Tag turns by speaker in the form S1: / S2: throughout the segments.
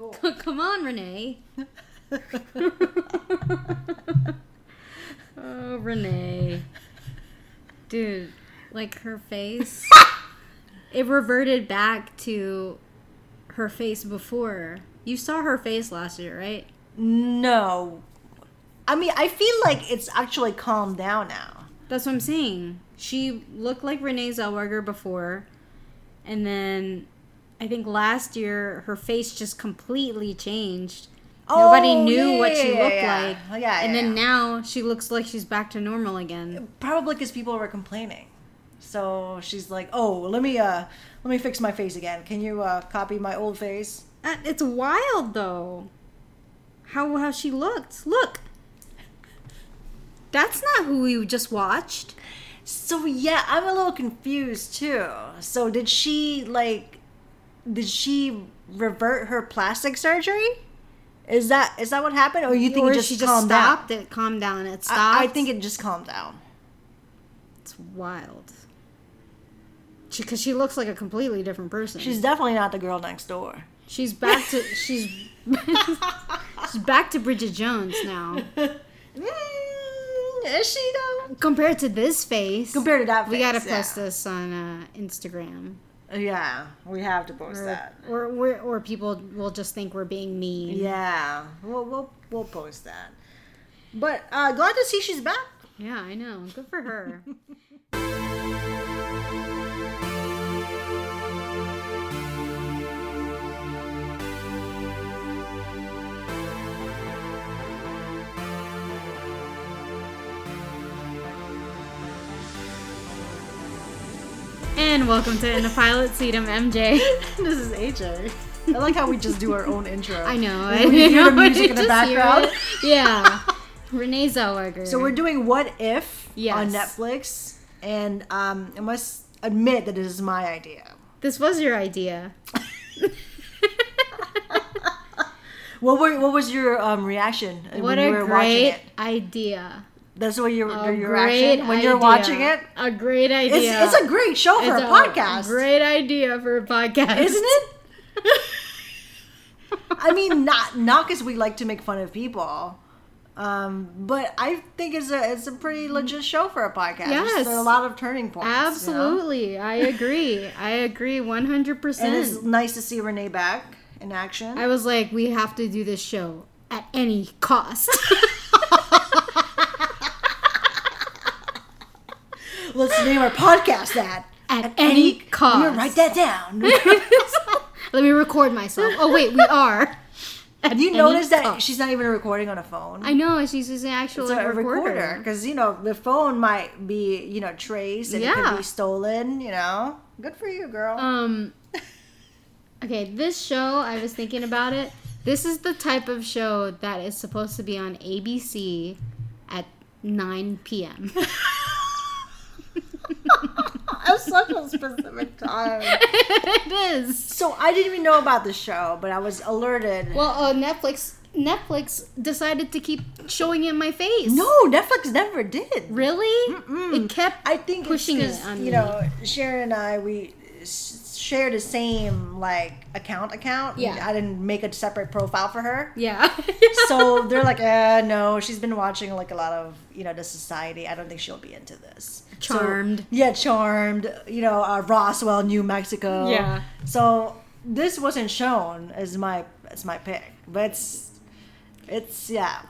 S1: Cool.
S2: Come on, Renee. oh, Renee. Dude, like her face. it reverted back to her face before. You saw her face last year, right?
S1: No. I mean, I feel like it's actually calmed down now.
S2: That's what I'm saying. She looked like Renee Zellweger before, and then I think last year her face just completely changed. Nobody
S1: Oh,
S2: knew
S1: yeah,
S2: what she looked
S1: yeah.
S2: like.
S1: Yeah,
S2: and then now she looks like she's back to normal again.
S1: Probably because people were complaining. So she's like, "Oh, let me uh, let me fix my face again. Can you uh, copy my old face?"
S2: Uh, It's wild though. How how she looked. Look. That's not who we just watched.
S1: So yeah, I'm a little confused too. So did she like, did she revert her plastic surgery? Is that is that what happened, or you think
S2: or
S1: it just,
S2: she just stopped
S1: down?
S2: it, calmed down. It stopped.
S1: I, I think it just calmed down.
S2: it's wild. Because she, looks like a completely different person.
S1: She's definitely not the girl next door.
S2: she's back to she's she's back to Bridget Jones now.
S1: Mm, is she though?
S2: Compared to this face,
S1: Compared to that, face,
S2: we gotta
S1: face,
S2: post
S1: yeah.
S2: this on uh, Instagram.
S1: Yeah, we have to post
S2: Or,
S1: that.
S2: or, or or people will just think we're being mean.
S1: Yeah, we'll we'll we'll post that. But uh, glad to see she's back.
S2: Yeah, I know. Good for her. and welcome to In the Pilot Seat. I'm MJ.
S1: this is AJ. I like how we just do our own intro.
S2: I know.
S1: We
S2: I
S1: hear the music in the background.
S2: it. Yeah. Renee Zellweger.
S1: So we're doing What If on Netflix, and um, I must admit that this is my idea.
S2: This was your idea.
S1: What were what was your um, reaction when
S2: What a
S1: were watching
S2: great
S1: it?
S2: idea.
S1: That's what your
S2: A
S1: your reaction when you're watching it.
S2: A great idea.
S1: it's a great show for
S2: It's
S1: a podcast,
S2: Great idea for a podcast,
S1: isn't it? I mean, not not because we like to make fun of people, um, but I think it's a it's a pretty legit show for a podcast.
S2: Yes.
S1: there are a lot of turning points. you know?
S2: Absolutely, I agree. I agree one hundred
S1: percent. it's nice to see Renee back in action.
S2: I was like, we have to do this show at any cost.
S1: Let's name our podcast that.
S2: At any cost.
S1: I'm gonna write that down.
S2: Let me record myself. Oh wait, we are. At
S1: you noticed that
S2: cost.
S1: she's not even recording on a phone.
S2: I know she's using an actual
S1: it's a recorder
S2: recorder.
S1: because you know the phone might be you know traced and it could be stolen. You know, good for you, girl.
S2: Um. Okay, this show I was thinking about it. This is the type of show that is supposed to be on ABC at 9 p.m.
S1: At such a specific time.
S2: it is.
S1: So I didn't even know about the show, but I was alerted.
S2: Well, uh, Netflix Netflix decided to keep showing it in my face.
S1: no, Netflix never did.
S2: really?
S1: Mm-mm.
S2: It kept
S1: I think
S2: pushing
S1: it's
S2: it
S1: 'cause,
S2: on
S1: you
S2: me.
S1: know Sharon and I we share the same like account account.
S2: Yeah.
S1: I didn't make a separate profile for her.
S2: Yeah.
S1: so they're like, uh, no, she's been watching like a lot of you know the society. I don't think she'll be into this. So-
S2: Charmed.
S1: yeah, charmed. You know, uh, Roswell, New Mexico.
S2: Yeah.
S1: So this wasn't shown as my as my pick, but it's it's yeah.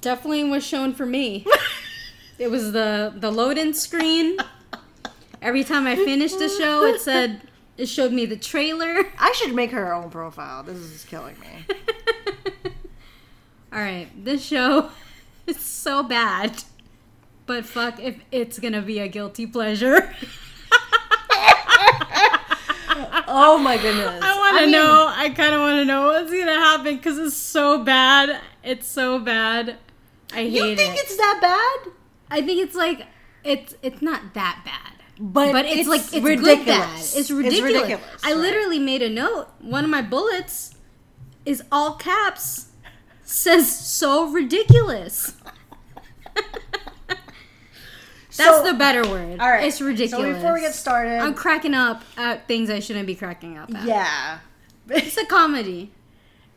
S2: Definitely was shown for me. it was the the load in screen. Every time I finished the show, it said it showed me the trailer.
S1: I should make her own profile. This is killing me.
S2: All right, this show is so bad, but fuck if it's gonna be a guilty pleasure.
S1: Oh my goodness.
S2: I want to
S1: mean,
S2: know. I kind of want to know what's gonna happen because it's so bad. It's so bad. I hate it.
S1: You think
S2: it.
S1: it's that bad?
S2: I think it's like it's it's not that bad.
S1: But,
S2: But it's, like it's
S1: ridiculous.
S2: good bad. It's ridiculous. I
S1: right.
S2: literally made a note. One of my bullets is all caps. Says so ridiculous. That's
S1: So-
S2: the better word.
S1: All right.
S2: It's ridiculous.
S1: So before we get started,
S2: I'm cracking up at things I shouldn't be cracking up at.
S1: yeah.
S2: It's a comedy.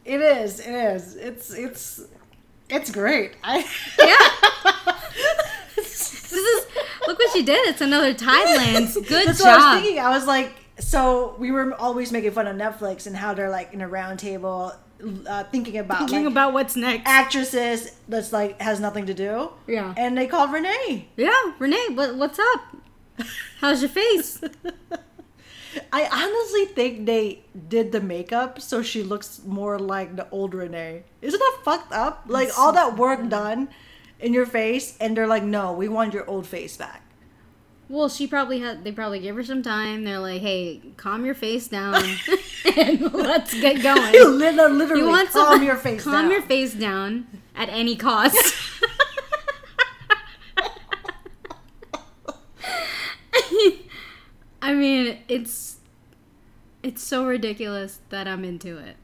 S1: It is. It is. It's it's it's great. I
S2: Yeah. This is look what she did. It's another Thailand. Good
S1: That's what I was thinking. I was like, so we were always making fun of Netflix and how they're like in a round table, uh, thinking about
S2: Thinking
S1: like,
S2: about what's next.
S1: actresses that's like has nothing to do.
S2: Yeah.
S1: And they called Renee.
S2: Yeah, Renee, what, what's up? How's your face?
S1: I honestly think they did the makeup so she looks more like the old Renee. Isn't that fucked up? Like
S2: That's
S1: all
S2: so
S1: that work done in your face, and they're like, "No, we want your old face back."
S2: Well, she probably had. They probably give her some time. They're like, "Hey, calm your face down, and let's get going."
S1: Literally, literally
S2: You want
S1: calm your face
S2: calm
S1: down.
S2: your face down at any cost. I mean, it's it's so ridiculous that I'm into it.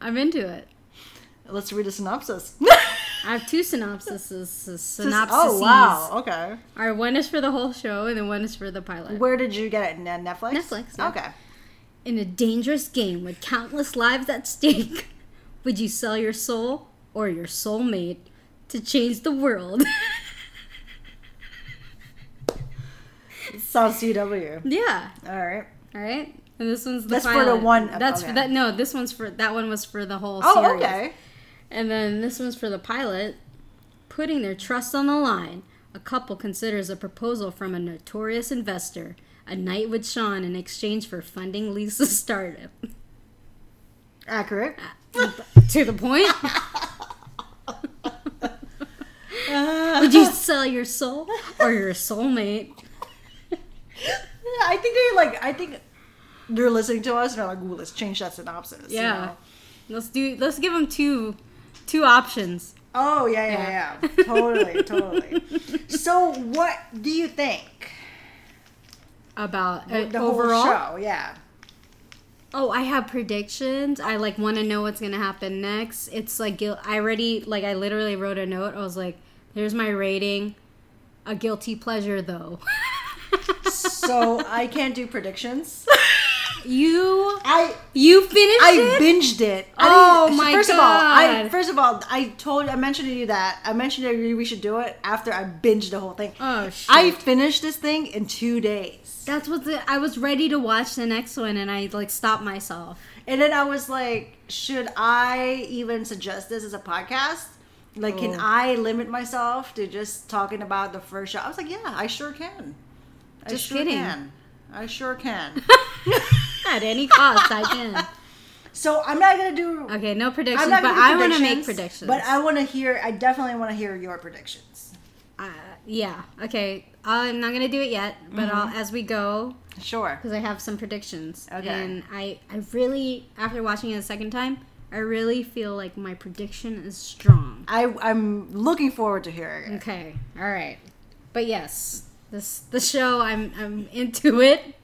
S2: I'm into it.
S1: Let's read a synopsis.
S2: I have two synopsises. Synopses.
S1: oh wow, okay.
S2: All right, one is for the whole show, and then one is for the pilot.
S1: Where did you get it? Netflix.
S2: Netflix, yeah.
S1: Okay.
S2: In a dangerous game with countless lives at stake, would you sell your soul or your soulmate to change the world?
S1: Sounds CW.
S2: yeah.
S1: All right.
S2: All right. And this one's the
S1: That's for the one-
S2: That's
S1: okay.
S2: for that. No, this one's for that one was for the whole
S1: Oh,
S2: series.
S1: okay.
S2: And then this one's for the pilot. Putting their trust on the line, a couple considers a proposal from a notorious investor, a night with Sean in exchange for funding Lisa's startup.
S1: Accurate.
S2: Uh, to the point. Would you sell your soul or your soulmate?
S1: I think they like. I think they're listening to us and they're like, "Ooh, let's change that synopsis." you
S2: Yeah.
S1: know?
S2: Let's do. Let's give them two, two options.
S1: Oh yeah, yeah, yeah. totally, totally. So, what do you think?
S2: about uh,
S1: the
S2: overall.
S1: whole show, yeah.
S2: Oh, I have predictions. I like want to know what's gonna happen next. It's like I already like I literally wrote a note. I was like, "Here's my rating. A guilty pleasure, though."
S1: So I can't do predictions.
S2: you
S1: I
S2: you finished
S1: I
S2: it.
S1: binged it.
S2: Oh, my
S1: first of all, I
S2: God.
S1: first of all, I told I mentioned to you that I mentioned to you we should do it after I binged the whole thing.
S2: oh shit!
S1: I finished this thing in two days,
S2: That's what the, I was ready to watch the next one, and I like stopped myself.
S1: and then I was like, should I even suggest this as a podcast? Like, can
S2: Oh.
S1: I limit myself to just talking about the first show? I was like, yeah, I sure can. I
S2: Just
S1: sure
S2: kidding.
S1: can. I sure can.
S2: At any cost, I can.
S1: so I'm not gonna do.
S2: Okay, no predictions, but I want to make
S1: predictions. But I want to hear. I definitely want to hear your predictions.
S2: uh, yeah, okay. I'm not gonna do it yet, but I'll, as we go,
S1: Sure.
S2: because I have some predictions.
S1: Okay.
S2: And I, I really, after watching it a second time, I really feel like my prediction is strong.
S1: I I'm looking forward to hearing it.
S2: Okay, all right. But yes, this the show I'm I'm into it.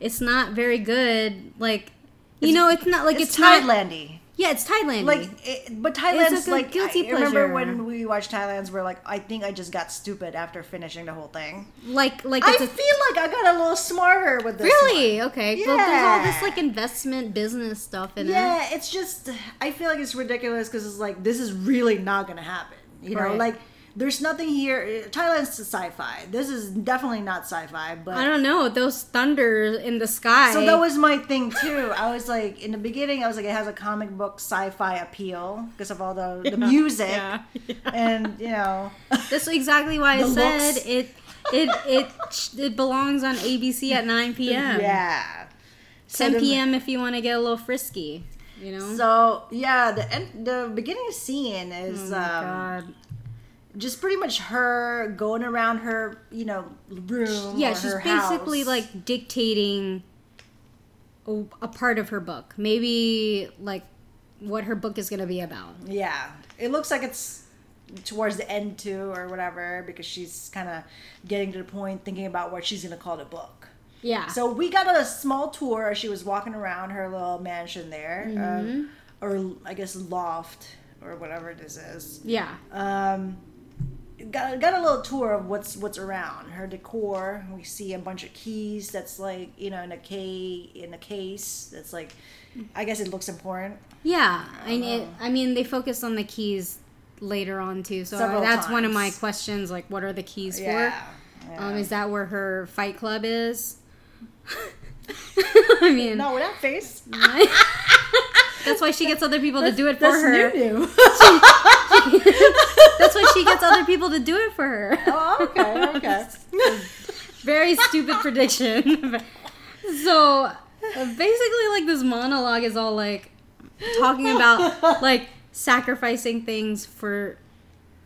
S2: It's not very good. Like, you know, it's not like
S1: it's,
S2: it's, not.
S1: Thailandy.
S2: Yeah, it's Thailand.
S1: Like, it, but
S2: Tidelands
S1: like.
S2: guilty
S1: I remember when we watched Tidelands, we're like, I think I just got stupid after finishing the whole thing.
S2: like like
S1: I
S2: it's a
S1: feel like I got a little smarter with this.
S2: Really? Okay. Well, there's all this like investment business stuff in
S1: one.
S2: it.
S1: Yeah, it's just I feel like it's ridiculous because it's like this is really not gonna happen. You know,
S2: Right.
S1: like there's nothing here. Tidelands sci-fi. This is definitely not sci-fi, but
S2: I don't know those thunders in the sky.
S1: So that was my thing too. I was like, in the beginning, I was like, it has a comic book sci-fi appeal because of all the, the music,
S2: yeah.
S1: and you know,
S2: That's exactly why I
S1: The
S2: said
S1: looks.
S2: it. It it it belongs on ABC at 9 p.m.
S1: yeah, So
S2: 10
S1: the-
S2: p.m. if you want to get a little frisky. You know.
S1: So yeah, the end, the beginning scene
S2: oh
S1: is
S2: my
S1: um,
S2: god.
S1: Just pretty much her going around her, you know, room.
S2: Yeah, she's basically
S1: house.
S2: like dictating a, a part of her book. Maybe like what her book is going to be about.
S1: Yeah, it looks like it's towards the end too, or whatever, because she's kind of getting to the point, thinking about what she's gonna call the book.
S2: Yeah.
S1: So we got a small tour as she was walking around her little mansion there,
S2: Mm-hmm.
S1: um, or I guess loft or whatever this is.
S2: yeah.
S1: Um, got got a little tour of what's what's around her decor. We see a bunch of keys that's like you know in a K in a case that's like I guess it looks important.
S2: Yeah, I mean, I mean, they focus on the keys later on too. So
S1: Several
S2: that's one of my questions. Like, what are the keys
S1: Yeah.
S2: for? Um, is that where her fight club is? I mean,
S1: no, with that face.
S2: that's why she gets other people to do it for
S1: That's
S2: her.
S1: new new.
S2: That's why she gets other people to do it for her.
S1: oh, okay, okay.
S2: Very stupid prediction. so basically, like this monologue is all like talking about like sacrificing things for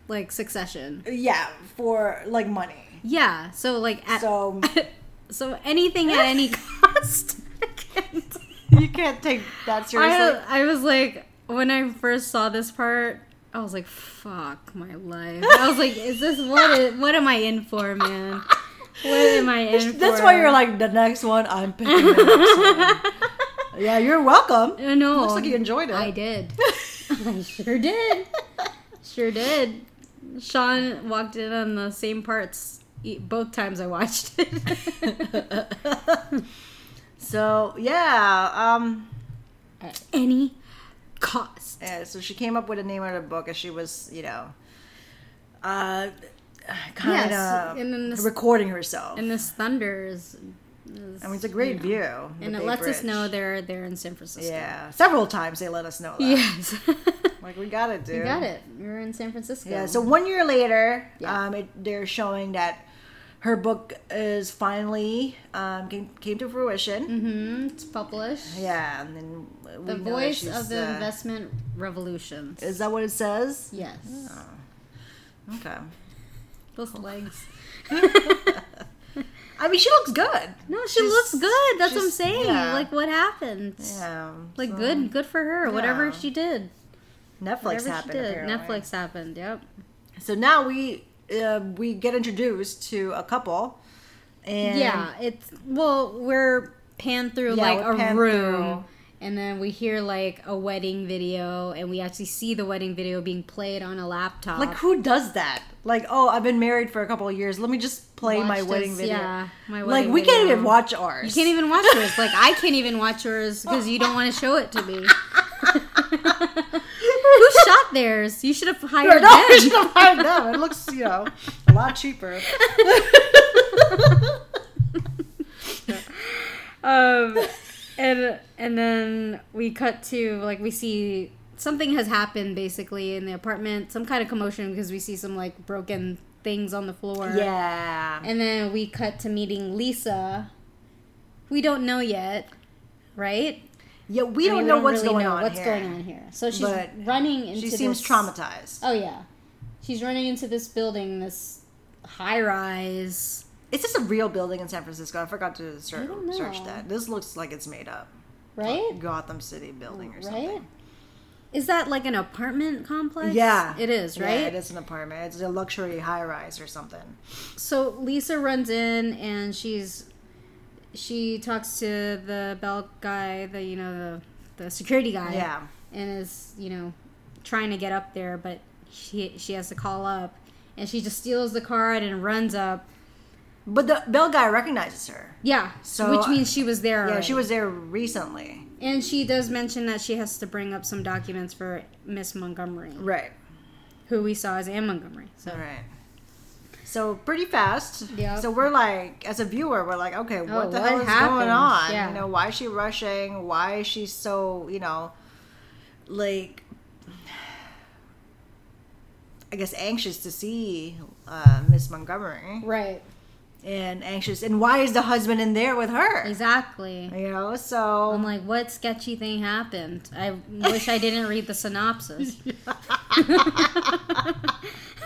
S2: like succession.
S1: yeah, for like money.
S2: Yeah. So like at
S1: So
S2: so anything at any cost. I can't.
S1: you can't take that seriously.
S2: I, I was like when I first saw this part, I was like, "Fuck my life." I was like, "Is this what? Is, what am I in for, man? What am I in for?"
S1: That's why you're like the next one. I'm picking the next one. Yeah, you're welcome.
S2: Uh, no,
S1: Looks like you enjoyed it.
S2: I did. I sure did. Sure did. Sean walked in on the same parts both times I watched it.
S1: So yeah, um,
S2: any cost.
S1: yeah, so she came up with a name of the book, as she was, you know, uh, kind
S2: Yes,
S1: of
S2: and this-
S1: recording herself.
S2: And this thunder is.
S1: I mean, it's a great view,
S2: And it
S1: Bay
S2: lets us know they're they're in San Francisco.
S1: Yeah, several times they let us know that.
S2: Yes.
S1: Like we got it, dude.
S2: you got it. You're in San Francisco.
S1: Yeah. So one year later,
S2: Yeah.
S1: um, it, they're showing that her book is finally um, came, came to fruition.
S2: hmm It's published.
S1: Yeah, and then we
S2: The voice of the
S1: uh,
S2: investment revolution.
S1: Is that what it says?
S2: Yes.
S1: Okay.
S2: Those legs.
S1: I mean, she looks good.
S2: No, she
S1: She's-
S2: looks good. That's what I'm saying.
S1: yeah.
S2: Like, what happened?
S1: Yeah.
S2: Like,
S1: so
S2: good, good for her. Whatever she did.
S1: Netflix
S2: Whatever she
S1: happened.
S2: did.
S1: apparently.
S2: Netflix happened. Yep.
S1: So now we uh, we get introduced to a couple, and
S2: yeah. It's well, we're panned through
S1: Yeah,
S2: like a room.
S1: through.
S2: And then we hear like a wedding video, and we actually see the wedding video being played on a laptop.
S1: like who does that? Like, oh, I've been married for a couple of years. Let me just play my
S2: Watch
S1: wedding video.
S2: Yeah, my
S1: Like
S2: wedding
S1: we can't even watch ours.
S2: You can't even watch yours. Like I can't even watch yours because you don't want to show it to me. Who shot theirs? You should have hired
S1: No,
S2: them.
S1: should have hired them. It looks, you know, a lot cheaper.
S2: um, and and then we cut to like we see something has happened basically in the apartment, some kind of commotion because we see some like broken things on the floor.
S1: Yeah.
S2: And then we cut to meeting Lisa. We don't know yet, right?
S1: Yeah, we
S2: I
S1: don't
S2: mean,
S1: know what's
S2: really
S1: going
S2: know
S1: on
S2: what's
S1: here.
S2: going on here. So she's
S1: But
S2: running into.
S1: She seems
S2: this-
S1: traumatized.
S2: Oh yeah, she's running into this building, this high rise.
S1: Is this a real building in San Francisco? I forgot to search,
S2: don't
S1: search that. This looks like it's made up.
S2: Right?
S1: Gotham City building or
S2: Right?
S1: something.
S2: Is that like an apartment complex?
S1: Yeah.
S2: It is,
S1: Yeah,
S2: right?
S1: it is an apartment. It's a luxury high rise or something.
S2: So Lisa runs in and she's she talks to the bell guy, the you know, the the security guy.
S1: Yeah.
S2: And is, you know, trying to get up there, but she she has to call up and she just steals the card and runs up.
S1: But the bell guy recognizes her.
S2: Yeah.
S1: So-
S2: which means she was there.
S1: Yeah,
S2: already.
S1: she was there recently.
S2: And she does mention that she has to bring up some documents for Miss Montgomery,
S1: Right.
S2: who we saw as Anne Montgomery. So
S1: Right. So pretty fast.
S2: Yep.
S1: So we're like, as a viewer, we're like, okay, what
S2: Oh,
S1: the
S2: what
S1: hell is
S2: happened?
S1: going on?
S2: Yeah.
S1: You know, why is she rushing? Why is she so, you know, like, I guess anxious to see uh, Miss Montgomery
S2: right,
S1: and anxious, and why is the husband in there with her?
S2: exactly.
S1: You know, so
S2: I'm like, what sketchy thing happened? I wish I didn't read the synopsis.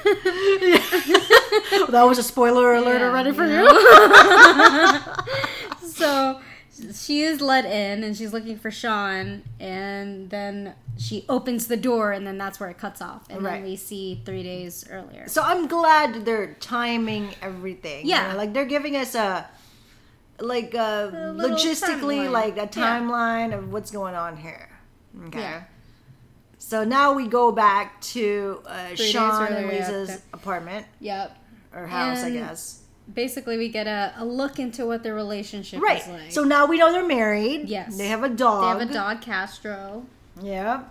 S1: that was a spoiler alert
S2: Yeah,
S1: already for
S2: you
S1: you.
S2: so she is let in and she's looking for Sean, and then she opens the door, and then that's where it cuts off. And
S1: Right.
S2: then we see three days earlier.
S1: So I'm glad they're timing everything. you
S2: Yeah.
S1: know, like they're giving us a like a,
S2: A
S1: logistically
S2: timeline.
S1: like a
S2: Yeah.
S1: timeline of what's going on here. Okay.
S2: Yeah.
S1: So now we go back to uh, Sean and Lisa's
S2: yeah.
S1: apartment
S2: Yep.
S1: Or house,
S2: And-
S1: I guess.
S2: basically we get a, a look into what their relationship
S1: Right.
S2: is like.
S1: So now we know they're married.
S2: Yes.
S1: They have a dog.
S2: they have a dog, Castro.
S1: Yeah.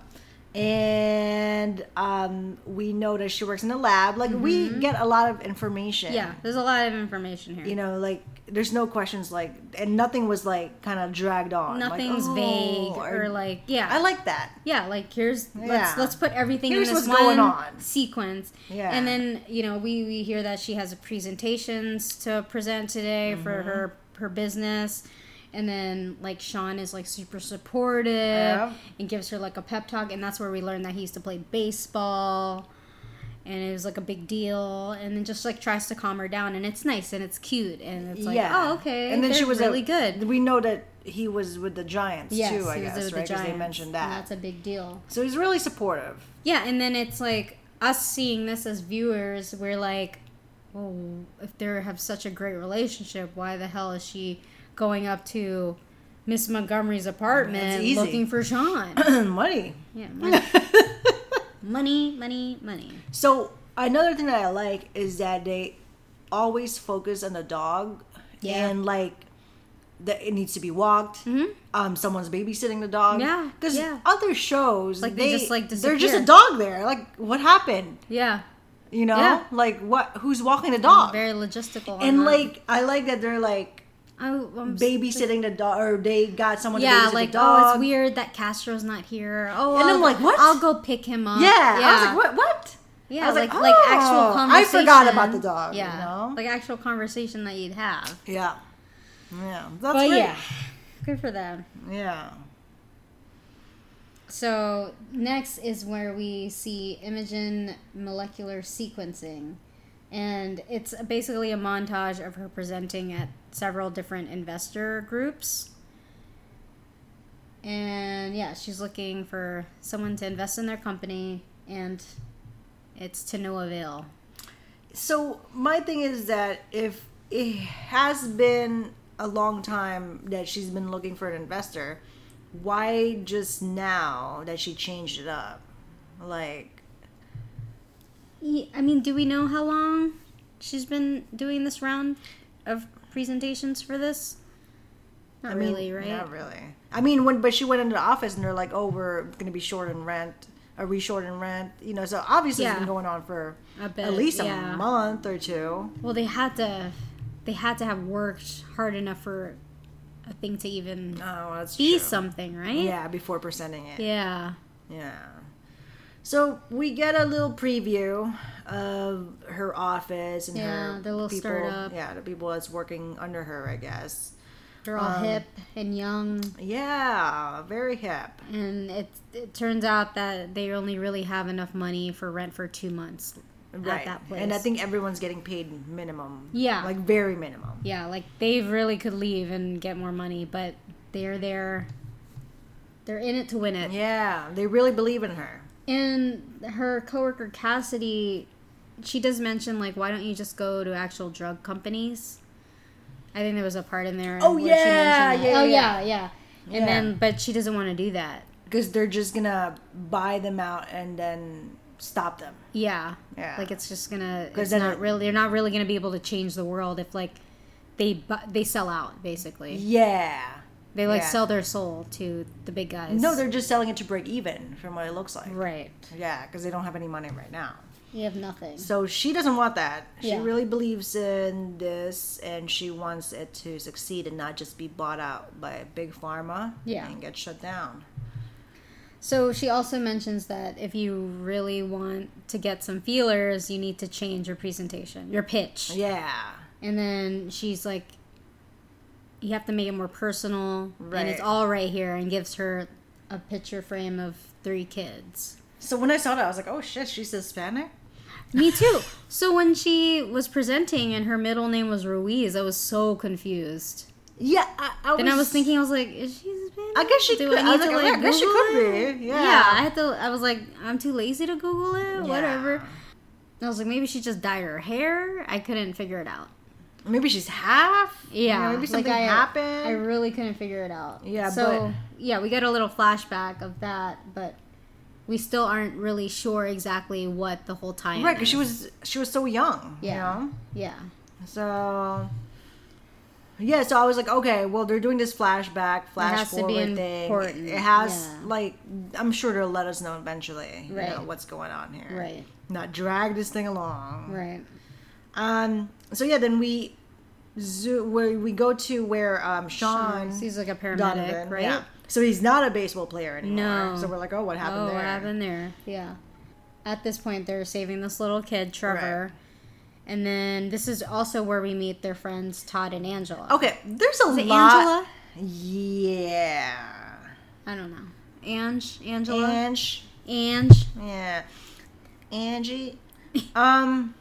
S1: And um, we notice she works in the lab. Like we get a lot of information.
S2: Mm-hmm. Yeah, there's a lot of information here.
S1: You know, like there's no questions like and nothing was like kind of dragged on. Like,
S2: Nothing's
S1: oh,
S2: vague or like yeah.
S1: I like that.
S2: yeah, like here's
S1: Yeah.
S2: let's let's put everything
S1: Here's
S2: in this
S1: what's going
S2: one
S1: on.
S2: sequence.
S1: Yeah.
S2: And then, you know, we, we hear that she has presentations to present today for
S1: Mm-hmm.
S2: her her business. And then like Sean is like super supportive
S1: Yeah.
S2: and gives her like a pep talk. And that's where we learn that he used to play baseball. And it was like a big deal. And then just like tries to calm her down. And it's nice and it's cute. And it's like oh okay
S1: And then she was a-
S2: really good.
S1: We know that he was with the Giants
S2: yes
S1: too. I guess right? Because they mentioned that.
S2: that's a big deal.
S1: So he's really supportive.
S2: yeah, and then it's like us seeing this as viewers, we're like, oh, if they have such a great relationship, why the hell is she going up to Miss Montgomery's apartment looking for Sean?
S1: Money.
S2: yeah, money. money, money, money.
S1: So another thing that I like is that they always focus on the dog
S2: Yeah.
S1: and like that it needs to be walked. Um, someone's babysitting the dog.
S2: Mm-hmm. Yeah,
S1: because
S2: yeah.
S1: other shows
S2: Like, they just, like,
S1: they're just a dog there. Like what happened?
S2: Yeah,
S1: You know,
S2: Yeah.
S1: like what? Who's walking the dog?
S2: very logistical.
S1: and like I like that they're like
S2: I, I'm s-
S1: babysitting the dog, or they got someone to babysit
S2: like
S1: the
S2: oh,
S1: dog.
S2: it's weird that Castro's not here. Oh,
S1: And
S2: I'll,
S1: I'm like, what?
S2: I'll go pick him up.
S1: Yeah, I was like, what? What?
S2: Yeah,
S1: I was
S2: like
S1: like,
S2: like,
S1: oh,
S2: actual
S1: I forgot about the dog, you
S2: Yeah,
S1: know?
S2: like actual conversation that you'd have.
S1: Yeah, yeah, that's
S2: but
S1: great.
S2: yeah, good for them.
S1: yeah.
S2: So next is where we see Imogen molecular sequencing, and it's basically a montage of her presenting at several different investor groups. And yeah, she's looking for someone to invest in their company, and it's to no avail.
S1: So my thing is that if it has been a long time that she's been looking for an investor, why just now that she changed it up? Like,
S2: Ye- I mean, do we know how long she's been doing this round of presentations for this? Not
S1: I mean,
S2: really, right?
S1: Not really. I mean, when but she went into the office and they're like, "Oh, we're going to be short in rent. Are we short in rent?" You know, so obviously it's been going on for
S2: A bit,
S1: at least
S2: yeah.
S1: a month or two.
S2: Well, they had to, they had to have worked hard enough for a thing to even
S1: Oh,
S2: be
S1: true.
S2: something, right?
S1: Yeah, before presenting it.
S2: Yeah.
S1: Yeah. So we get a little preview of her office and
S2: Yeah,
S1: her
S2: the little
S1: people.
S2: startup.
S1: Yeah, the people that's working under her, I guess.
S2: They're all
S1: Um,
S2: hip and young,
S1: Yeah, very hip.
S2: and it it turns out that they only really have enough money for rent for two months
S1: Right.
S2: at that place.
S1: And I think everyone's getting paid minimum.
S2: Yeah.
S1: Like very minimum.
S2: yeah, like they really could leave and get more money, but they're there. They're in it to win it.
S1: Yeah, they really believe in her.
S2: And her coworker Cassidy, she does mention like, why don't you just go to actual drug companies? I think there was a part in there.
S1: Oh, yeah, yeah,
S2: oh
S1: yeah.
S2: yeah, yeah. And
S1: Yeah.
S2: then, but she doesn't want to do that.
S1: Because they're just gonna buy them out and then stop them.
S2: Yeah,
S1: Yeah.
S2: Like it's just gonna.
S1: 'Cause
S2: It's
S1: then
S2: not
S1: it-
S2: really. They're not really gonna be able to change the world if like they bu- they sell out basically.
S1: Yeah.
S2: They like
S1: Yeah.
S2: sell their soul to the big guys.
S1: No, they're just selling it to break even from what it looks like.
S2: right.
S1: Yeah, because they don't have any money right now.
S2: You have nothing.
S1: So she doesn't want that. She
S2: Yeah.
S1: really believes in this and she wants it to succeed and not just be bought out by a big pharma
S2: Yeah.
S1: and get shut down.
S2: So she also mentions that if you really want to get some feelers, you need to change your presentation, your pitch.
S1: Yeah.
S2: And then she's like, you have to make it more personal,
S1: Right.
S2: and it's all right here, and gives her a picture frame of three kids.
S1: So when I saw that, I was like, oh shit, she's Hispanic?
S2: Me too. so when she was presenting and her middle name was Ruiz, I was so confused.
S1: Yeah, I, I
S2: Then I was thinking, I was like, is she Hispanic?
S1: I guess she
S2: Do
S1: could.
S2: I
S1: I was like,
S2: like
S1: I guess she could be.
S2: Yeah.
S1: Yeah.
S2: I had to. I was like, I'm too lazy to Google it. Whatever. I was like, maybe she just dyed her hair. I couldn't figure it out.
S1: Maybe she's half.
S2: Yeah,
S1: maybe
S2: like,
S1: something
S2: I,
S1: happened.
S2: I really couldn't figure it out.
S1: Yeah,
S2: So yeah, we get a little flashback of that, but we still aren't really sure exactly what the whole time.
S1: right, because she was she was so young.
S2: Yeah.
S1: You know?
S2: Yeah.
S1: So yeah, so I was like, okay, well they're doing this flashback, flash
S2: has to be
S1: forward thing.
S2: important,
S1: It has
S2: yeah.
S1: like I'm sure they'll let us know eventually, you know,
S2: Right.
S1: what's going on here.
S2: Right.
S1: Not drag this thing along.
S2: Right.
S1: Um. So yeah, then we where we go to where um Sean
S2: He's like a paramedic,
S1: Donovan,
S2: right?
S1: yeah. So he's not a baseball player anymore.
S2: No.
S1: So we're like, oh, what happened
S2: oh,
S1: there?
S2: what happened there? Yeah. At this point, they're saving this little kid, Trevor. And then this is also where we meet their friends Todd and Angela.
S1: Okay, there's a
S2: Is
S1: lot.
S2: Angela?
S1: Yeah.
S2: I don't know. Ange? Angela?
S1: Ange.
S2: Ange?
S1: Yeah. Angie. Um.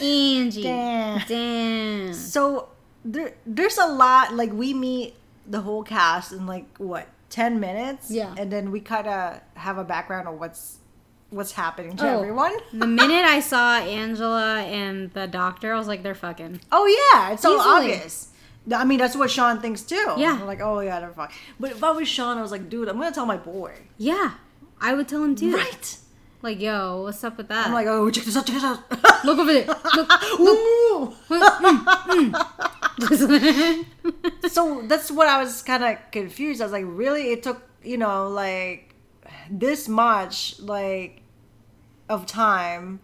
S2: Angie.
S1: Damn.
S2: Damn.
S1: So there, there's a lot. Like we meet the whole cast in like what ten minutes.
S2: Yeah.
S1: And then we kind of have a background of what's what's happening to
S2: Oh.
S1: everyone.
S2: the minute I saw Angela and the doctor, I was like, they're fucking.
S1: Oh yeah, it's so obvious. I mean, that's what Sean thinks too.
S2: Yeah.
S1: I'm like, oh yeah, they're fine. But if I was Sean, I was like, dude, I'm gonna tell my boy.
S2: Yeah. I would tell him too.
S1: Right.
S2: Like, yo, what's up with that?
S1: I'm like, oh, check this out, check this out.
S2: look over there. Look.
S1: Ooh.
S2: mm.
S1: so that's what I was kind of confused. I was like, really? It took you know like this much like of time,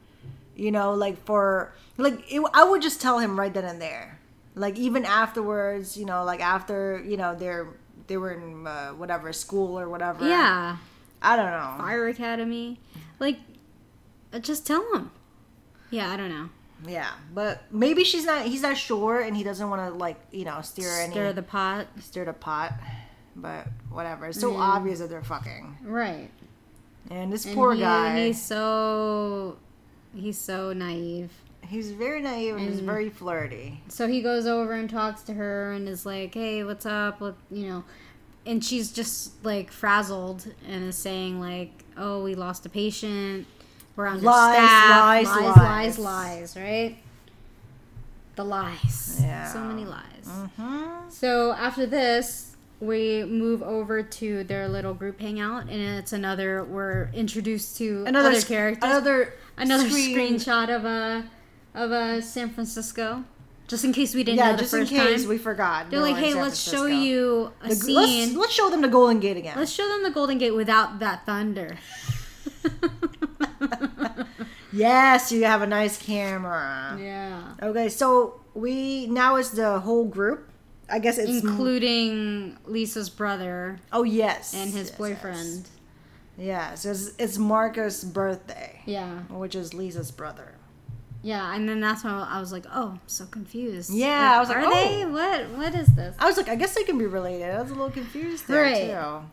S1: you know, like for like it, I would just tell him right then and there. Like even afterwards, you know, like after you know they're they were in uh, whatever school or whatever.
S2: yeah.
S1: I don't know.
S2: Fire Academy. Like, uh, just tell him. Yeah, I don't know.
S1: Yeah, but maybe she's not. He's not sure, and he doesn't want to like you know steer any
S2: Stir the pot.
S1: stir the pot. But whatever. It's so
S2: Mm.
S1: obvious that they're fucking.
S2: Right.
S1: And this
S2: And
S1: poor
S2: he-
S1: guy.
S2: He's so. He's so naive.
S1: He's very naive and he's very flirty.
S2: So he goes over and talks to her and is like, "Hey, what's up?" What you know, and she's just like frazzled and is saying like, "Oh, we lost a patient. We're understaffed.
S1: lies,
S2: lies,
S1: lies.
S2: lies, lies." Right? The lies.
S1: Yeah.
S2: So many lies.
S1: Mm-hmm.
S2: So after this, we move over to their little group hangout, and it's another. We're introduced to
S1: Another
S2: other characters.
S1: Another
S2: another
S1: screen-
S2: screenshot of a of a San Francisco, just in case we didn't
S1: Yeah,
S2: know the
S1: just in
S2: first
S1: case
S2: time.
S1: we forgot.
S2: They're like, hey, let's show you a
S1: The-
S2: scene.
S1: let's, let's show them the Golden Gate again.
S2: Let's show them the Golden Gate without that thunder.
S1: yes, you have a nice camera.
S2: yeah.
S1: Okay, so we now it's the whole group. I guess it's
S2: Including Lisa's brother
S1: oh yes
S2: and his
S1: yes,
S2: boyfriend.
S1: Yes, yes it's, it's Marcus' birthday,
S2: Yeah.
S1: which is Lisa's brother.
S2: Yeah, and then that's when I was like, "Oh, I'm so confused."
S1: Yeah, I was like,
S2: "Are
S1: oh.
S2: they? What? What is this?"
S1: I was like, I guess they can be related. I was a little confused there
S2: Right.
S1: too.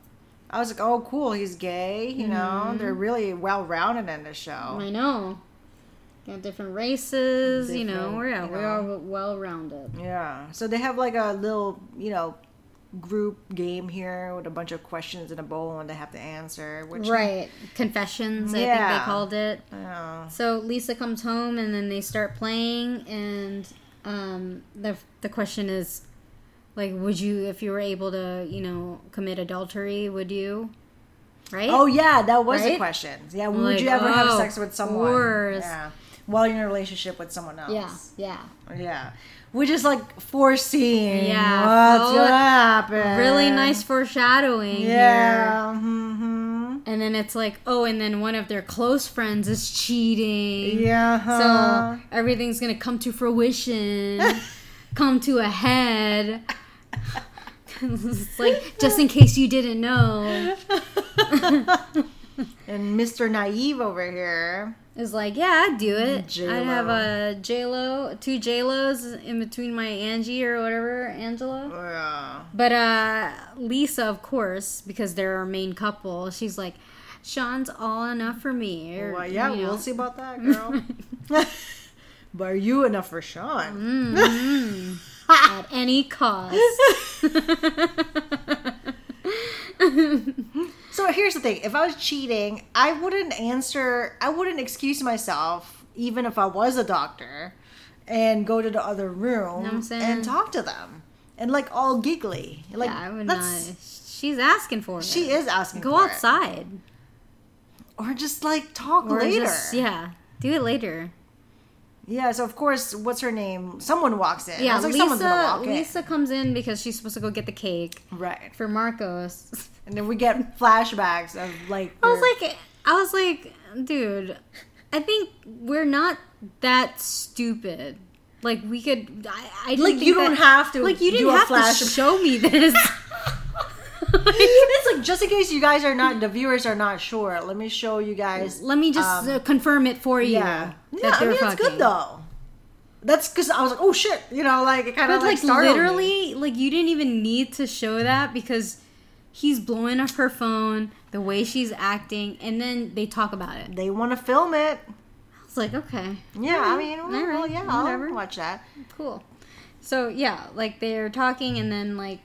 S1: I was like, oh, cool, he's gay. You
S2: Mm-hmm.
S1: know, they're really well rounded in this show.
S2: I know. Got different races, you know. We're yeah,
S1: you
S2: we are well rounded.
S1: Yeah. So they have like a little, you know, group game here with a bunch of questions in a bowl and they have to answer. Which,
S2: Right. Confessions, I think
S1: Yeah.
S2: they called it.
S1: Yeah.
S2: So Lisa comes home and then they start playing and um the the question is like would you if you were able to, you know, commit adultery, would you? Right?
S1: Oh yeah, that was the
S2: Right?
S1: question. Yeah, would
S2: Like,
S1: you ever have
S2: oh,
S1: sex with someone? Yeah. While you're in a relationship with someone else.
S2: yeah, yeah.
S1: Yeah. Which is like foreseeing
S2: Yeah,
S1: what's gonna happen.
S2: Really nice foreshadowing.
S1: Yeah. Mm-hmm.
S2: And then it's like, oh, and then one of their close friends is cheating.
S1: Yeah.
S2: So everything's gonna come to fruition, come to a head. it's like just in case you didn't know,
S1: and Mr. Naive over here.
S2: is like, yeah, I'd do it.
S1: J-Lo.
S2: I'd have a J Lo, two J Los in between my Angie or whatever, Angela.
S1: Yeah.
S2: But uh, Lisa, of course, because they're our main couple, she's like, Sean's all enough for me. Or,
S1: Well, yeah,
S2: know.
S1: we'll see about that, girl. but are you enough for Sean?
S2: Mhm. At any cost.
S1: So here's the thing: if I was cheating, I wouldn't answer. I wouldn't excuse myself, even if I was a doctor, and go to the other room
S2: Know what I'm saying?
S1: and talk to them, and like all giggly. Like
S2: yeah, I would not. She's asking for it.
S1: She is asking.
S2: Go
S1: for it.
S2: outside.
S1: or just like talk
S2: Or
S1: later.
S2: just- yeah, do it later.
S1: Yeah, so of course, what's her name? Someone walks in.
S2: Yeah,
S1: like, someone's gonna
S2: Lisa.
S1: in.
S2: Lisa comes in because she's supposed to go get the cake
S1: Right.
S2: for Marcus.
S1: And then we get flashbacks of like.
S2: I was like, I was like, dude, I think we're not that stupid. Like we could, I, I
S1: Like, you don't have to
S2: Like you didn't have
S1: flash-
S2: to show me this.
S1: it's like just in case you guys are not the viewers are not sure. Let me show you guys.
S2: Let me just
S1: Um,
S2: uh, confirm it for you.
S1: Yeah,
S2: that
S1: yeah. I mean, it's good though. That's because I was like, oh shit, you know, like it kind of like,
S2: like
S1: startled me.
S2: literally, like you didn't even need to show that because he's blowing up her phone, the way she's acting, and then they talk about it.
S1: They want to film it.
S2: I was like, okay,
S1: Yeah, I mean, well,
S2: right,
S1: yeah,
S2: whatever.
S1: I'll watch that.
S2: cool. So yeah, like they're talking, and then like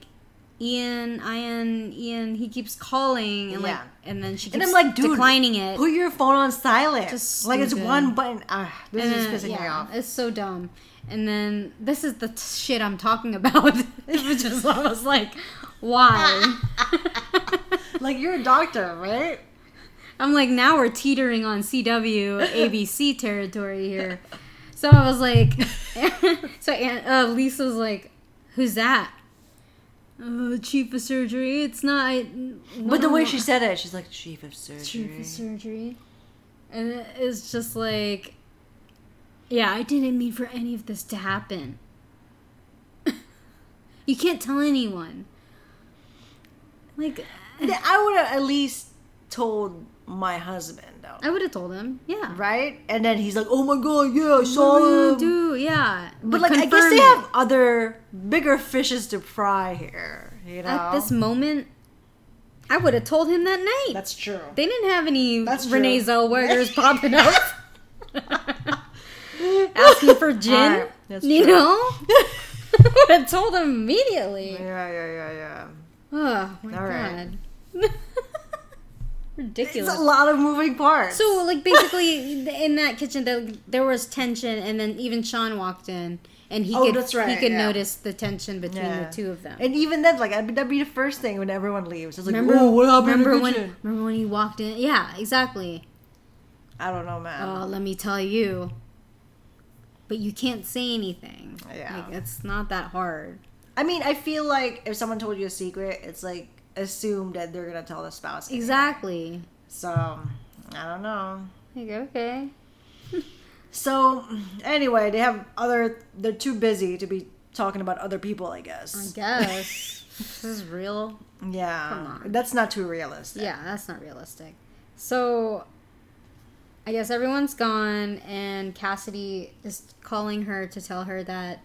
S2: Ian, Ian, Ian, he keeps calling, and like, and then she keeps
S1: And I'm like, dude,
S2: declining it.
S1: Put your phone on silent.
S2: Just
S1: like it's one button. Ah, this
S2: And
S1: is
S2: then,
S1: pissing me off.
S2: It's so dumb. And then this is the t- shit I'm talking about. it was just I was like, why?
S1: like you're a doctor, right?
S2: I'm like, now we're teetering on CW ABC territory here. So I was like, so Aunt, uh, Lisa's like, who's that? Uh, chief of surgery. It's not.
S1: But the way she said it, she's like chief of surgery.
S2: chief of surgery, and it's just like, yeah, I didn't mean for any of this to happen. you can't tell anyone. Like,
S1: I would have at least told my husband though,
S2: I would have told him, yeah.
S1: right? And then he's like, "Oh my god, yeah, I saw him."
S2: do yeah.
S1: But like, I guess they
S2: it.
S1: have other bigger fishes to fry here. You know,
S2: at this moment. I would have told him that night.
S1: that's true.
S2: they didn't have any
S1: That's
S2: Renee
S1: true.
S2: Zellwegers popping up, asking for gin.
S1: That's
S2: you
S1: true.
S2: know, I would have told him immediately.
S1: Yeah, yeah, yeah, yeah.
S2: Oh my
S1: All right.
S2: god.
S1: It's
S2: Ridiculous.
S1: a lot of moving parts.
S2: So like basically in that kitchen there, there was tension and then even Sean walked in and he
S1: Oh,
S2: could
S1: that's right,
S2: he could
S1: yeah.
S2: notice the tension between
S1: Yeah.
S2: the two of them.
S1: and even then, like that'd be, the first thing when everyone leaves. It's like,
S2: remember
S1: oh, what happened
S2: remember when remember when he walked in? Yeah, exactly.
S1: I don't know, man.
S2: Oh, let me tell you. But you can't say anything.
S1: Yeah.
S2: Like it's not that hard.
S1: I mean, I feel like if someone told you a secret, it's like assume that they're gonna tell the spouse. anyway.
S2: Exactly.
S1: So I don't know.
S2: Like okay.
S1: So anyway, they have other. They're too busy to be talking about other people. I guess.
S2: I
S1: guess.
S2: guess. this is real.
S1: Yeah.
S2: Come on.
S1: That's not too realistic.
S2: Yeah, that's not realistic. So, I guess everyone's gone, and Cassidy is calling her to tell her that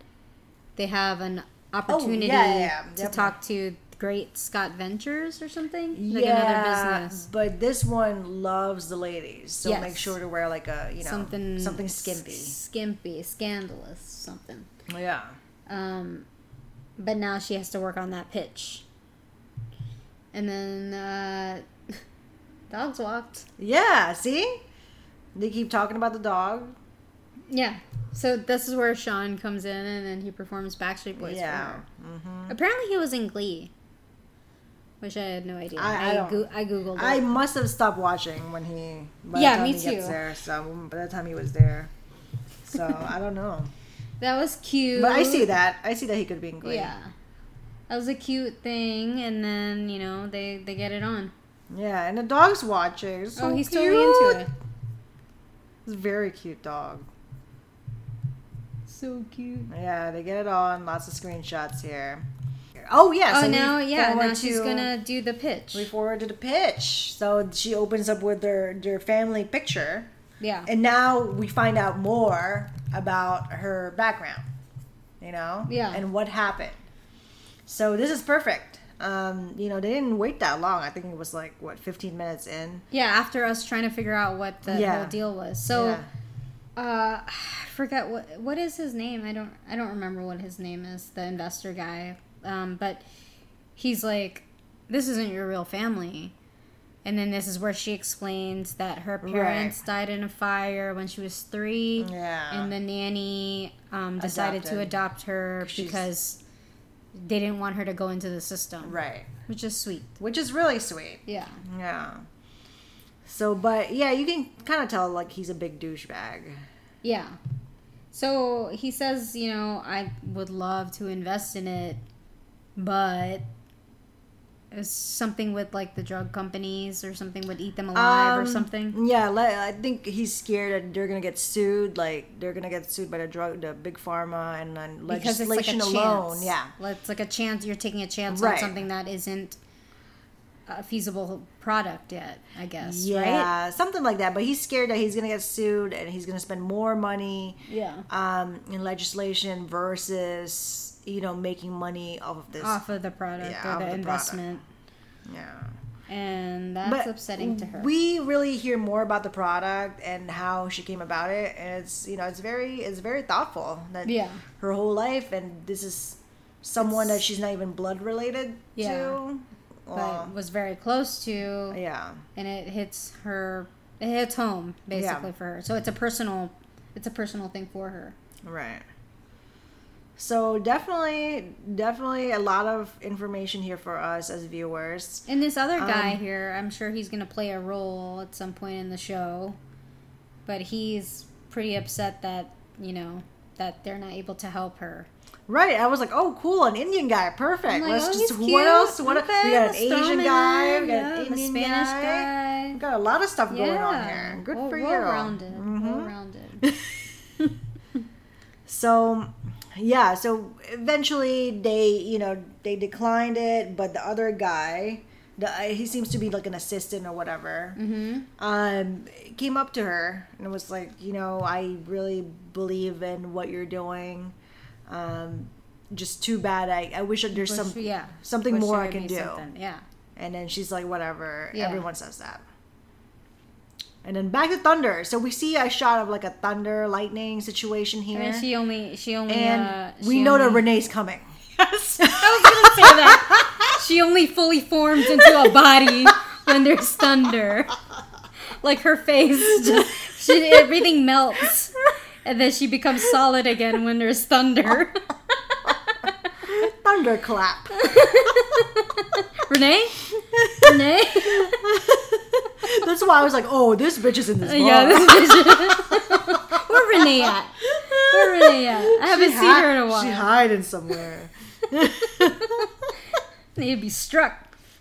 S2: they have an opportunity
S1: Oh, yeah, yeah.
S2: to talk to Great Scott Ventures or something,
S1: Yeah,
S2: like another business.
S1: but this one loves the ladies, so
S2: Yes.
S1: make sure to wear like a you know
S2: something
S1: something skimpy.
S2: skimpy, scandalous, something.
S1: Yeah,
S2: Um, but now she has to work on that pitch. And then uh, dogs walked.
S1: yeah. See, they keep talking about the dog.
S2: Yeah. So this is where Sean comes in and then he performs Backstreet Boys
S1: yeah,
S2: for her.
S1: hmm
S2: Apparently he was in Glee. Which I had no idea.
S1: I- I
S2: I, go- I googled it.
S1: I must have stopped watching when he.
S2: Yeah, me
S1: he
S2: too.
S1: there, so by the time he was there, so I don't know.
S2: that was cute.
S1: But I see that. I see that he could be in Glee.
S2: Yeah. That was a cute thing and then, you know, they they get it on.
S1: Yeah, and the dog's watching. So
S2: oh, he's
S1: cute.
S2: totally into it.
S1: It's a very cute dog.
S2: So cute.
S1: Yeah, they get it on. Lots of screenshots here. Oh yeah.
S2: oh,
S1: so we
S2: now yeah, now she's gonna do the pitch.
S1: We forward to the pitch. So she opens up with their their family picture,
S2: Yeah.
S1: and now we find out more about her background. You know.
S2: Yeah.
S1: And what happened. So this is perfect. Um, you know, they didn't wait that long. I think it was like what, 15 minutes in.
S2: Yeah, after us trying to figure out what the
S1: Yeah.
S2: whole deal was. So
S1: Yeah.
S2: Uh I forget what what is his name? I don't i don't remember what his name is the investor guy. Um but he's like this isn't your real family. And then this is where she explains that her parents died in a fire when she was three.
S1: Yeah.
S2: and the nanny um, decided to adopt her because they didn't want her to go into the system.
S1: Right.
S2: which is sweet.
S1: Which is really sweet.
S2: yeah.
S1: Yeah. So, but yeah, you can kind of tell like he's a big douchebag.
S2: yeah So he says, you know, I would love to invest in it, but it's something with like the drug companies or something would eat them alive or
S1: Um,
S2: something.
S1: Yeah, I think he's scared that they're gonna get sued. Like they're gonna get sued by the drug, the big pharma, and then
S2: Because it's like a
S1: legislation
S2: chance.
S1: alone. Yeah,
S2: It's like a chance. You're taking a chance on something that isn't a feasible product yet, I guess.
S1: yeah, something like that. But he's scared that he's gonna get sued and he's gonna spend more money
S2: Yeah.
S1: um, in legislation versus you know making money off of this.
S2: Off of the product
S1: Yeah,
S2: or the,
S1: the product.
S2: investment.
S1: Yeah.
S2: And that's upsetting to her.
S1: We really hear more about the product and how she came about it, and it's you know it's very it's very thoughtful that
S2: Yeah.
S1: her whole life, and this is someone that she's not even blood related
S2: Yeah.
S1: to.
S2: But
S1: Well,
S2: was very close to.
S1: Yeah,
S2: and it hits her it hits home basically
S1: Yeah.
S2: for her. So it's a personal it's a personal thing for her.
S1: Right. So definitely, definitely a lot of information here for us as viewers.
S2: and this other guy
S1: Um,
S2: here i'm sure he's gonna play a role at some point in the show. But he's pretty upset that you know that they're not able to help her
S1: Right, I was like, oh, cool, an Indian guy, perfect.
S2: Like,
S1: Let's
S2: oh,
S1: just what else? What
S2: Okay,
S1: we got an
S2: let's throw him
S1: Asian guy, we got
S2: Yeah,
S1: an Indian
S2: Spanish
S1: guy.
S2: guy.
S1: We got a lot of stuff going on here. Good
S2: well,
S1: for you.
S2: well rounded
S1: Mhm.
S2: well rounded
S1: So, yeah, so eventually they, you know, they declined it, but the other guy, the, he seems to be like an assistant or whatever,
S2: mm-hmm.
S1: um, came up to her and was like, you know, I really believe in what you're doing. Um, just too bad. I, I wish that there's some
S2: yeah
S1: something more I can do.
S2: something. yeah
S1: And then she's like, whatever.
S2: Yeah.
S1: Everyone says that. And then back to thunder. So we see a shot of like a thunder lightning situation here.
S2: and she only she only
S1: and
S2: uh,
S1: we
S2: she
S1: know that
S2: only-
S1: Renee's coming.
S2: Yes, I was gonna say that. She only fully forms into a body when there's thunder. Like her face, just she, everything melts, and then she becomes solid again when there's thunder.
S1: Thunderclap.
S2: Renee, Renee,
S1: That's why I was like, oh, this bitch is in this bar.
S2: yeah, this bitch. Where Renee at? Where Renee at? I haven't
S1: She
S2: seen
S1: hi-
S2: her in a while.
S1: She hiding somewhere.
S2: Need to be struck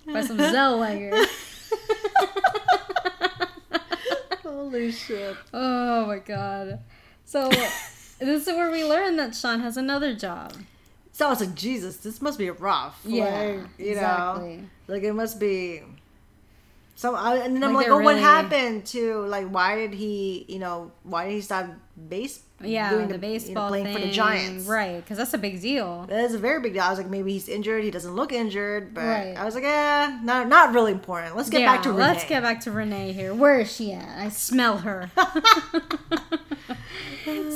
S2: by some Zellweger.
S1: Holy shit.
S2: Oh my god. So this is where we learn that Sean has another job.
S1: So I was like, Jesus, this must be rough.
S2: Yeah,
S1: Like, you know, like it must be. So I, and then I'm
S2: Like
S1: like,
S2: they're
S1: oh, what happened to like? Why did he, you know, why did he stop base?
S2: Yeah,
S1: doing
S2: the,
S1: you know,
S2: baseball
S1: playing
S2: thing,
S1: for the Giants,
S2: right? Because that's a big deal.
S1: That is a very big deal. I was like, maybe he's injured. He doesn't look injured, but
S2: Right.
S1: I was like, eh, not not really important. Let's get back to Renee.
S2: let's get back to Renee here. Where is she at? I smell her.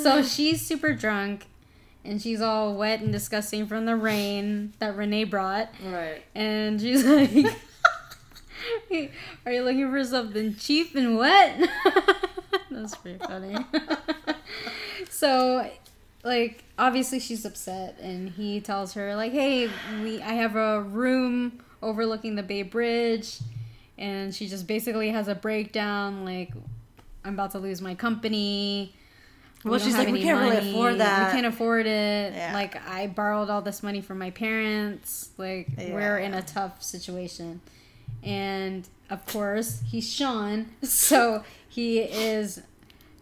S2: so she's super drunk, and she's all wet and disgusting from the rain that Renee brought,
S1: right.
S2: and she's like. Are you looking for something cheap and wet? That's pretty funny. so, like, obviously she's upset, and he tells her, like, "Hey, we I have a room overlooking the Bay Bridge," and she just basically has a breakdown, like, "I'm about to lose my company."
S1: Well, she's like, we can't really afford that.
S2: We can't afford it.
S1: Yeah.
S2: Like, I borrowed all this money from my parents. Like, we're in a tough situation. And of course, he's Sean, so he is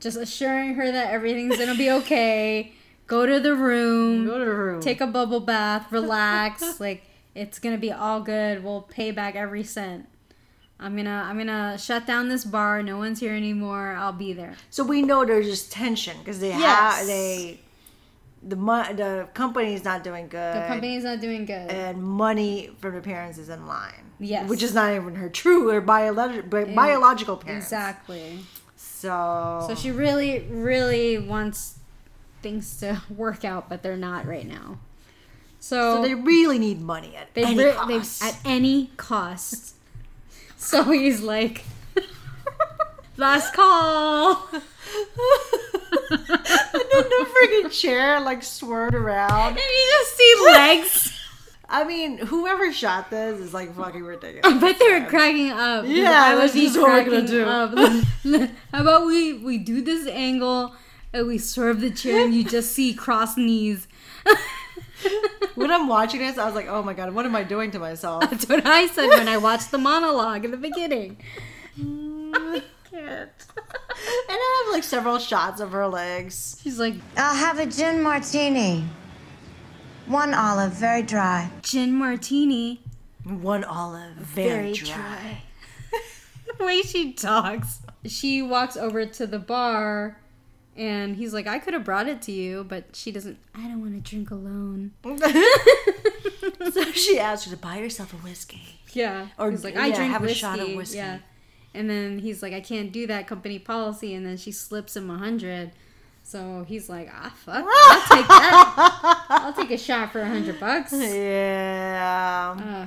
S2: just assuring her that everything's gonna be okay. Go to the room,
S1: Go to the room.
S2: take a bubble bath, relax. like it's gonna be all good. We'll pay back every cent. I'm gonna I'm gonna shut down this bar. No one's here anymore. I'll be there.
S1: So we know there's just tension because they
S2: Yes.
S1: have they the mo- the company's not doing good.
S2: The company's not doing good.
S1: and money from the parents is in line.
S2: Yes.
S1: which is not even her true or biolog- bi- biological parents.
S2: Exactly.
S1: So
S2: So she really, really wants things to work out, but they're not right now. So,
S1: so they really need money at
S2: they,
S1: any cost.
S2: they at any cost. So he's like, last call.
S1: and then the freaking chair like swerved around.
S2: And you just see legs.
S1: I mean, whoever shot this is like fucking ridiculous.
S2: I bet they were cracking up.
S1: Yeah,
S2: I
S1: that's
S2: would be
S1: just what we're gonna
S2: cracking
S1: do.
S2: up. How about we we do this angle and we swerve the chair, and you just see cross knees.
S1: when I'm watching this, I was like, oh my god, what am I doing to myself?
S2: That's what I said when I watched the monologue in the beginning.
S1: Mm, I can't. And I have like several shots of her legs.
S2: She's like,
S3: I'll have a gin martini. One olive, very dry.
S2: gin martini.
S1: One olive, very, dry.
S2: the way she talks. She walks over to the bar and he's like, I could have brought it to you, but she doesn't. I don't want to drink alone.
S1: so she asks her to buy herself a whiskey.
S2: Yeah.
S1: Or,
S2: he's like, I
S1: yeah,
S2: drink
S1: have a shot of whiskey.
S2: Yeah. And then he's like, I can't do that company policy. And then she slips him a hundred. So he's like, ah, fuck. I'll take that. I'll take a shot for a hundred bucks.
S1: Yeah.
S2: Uh,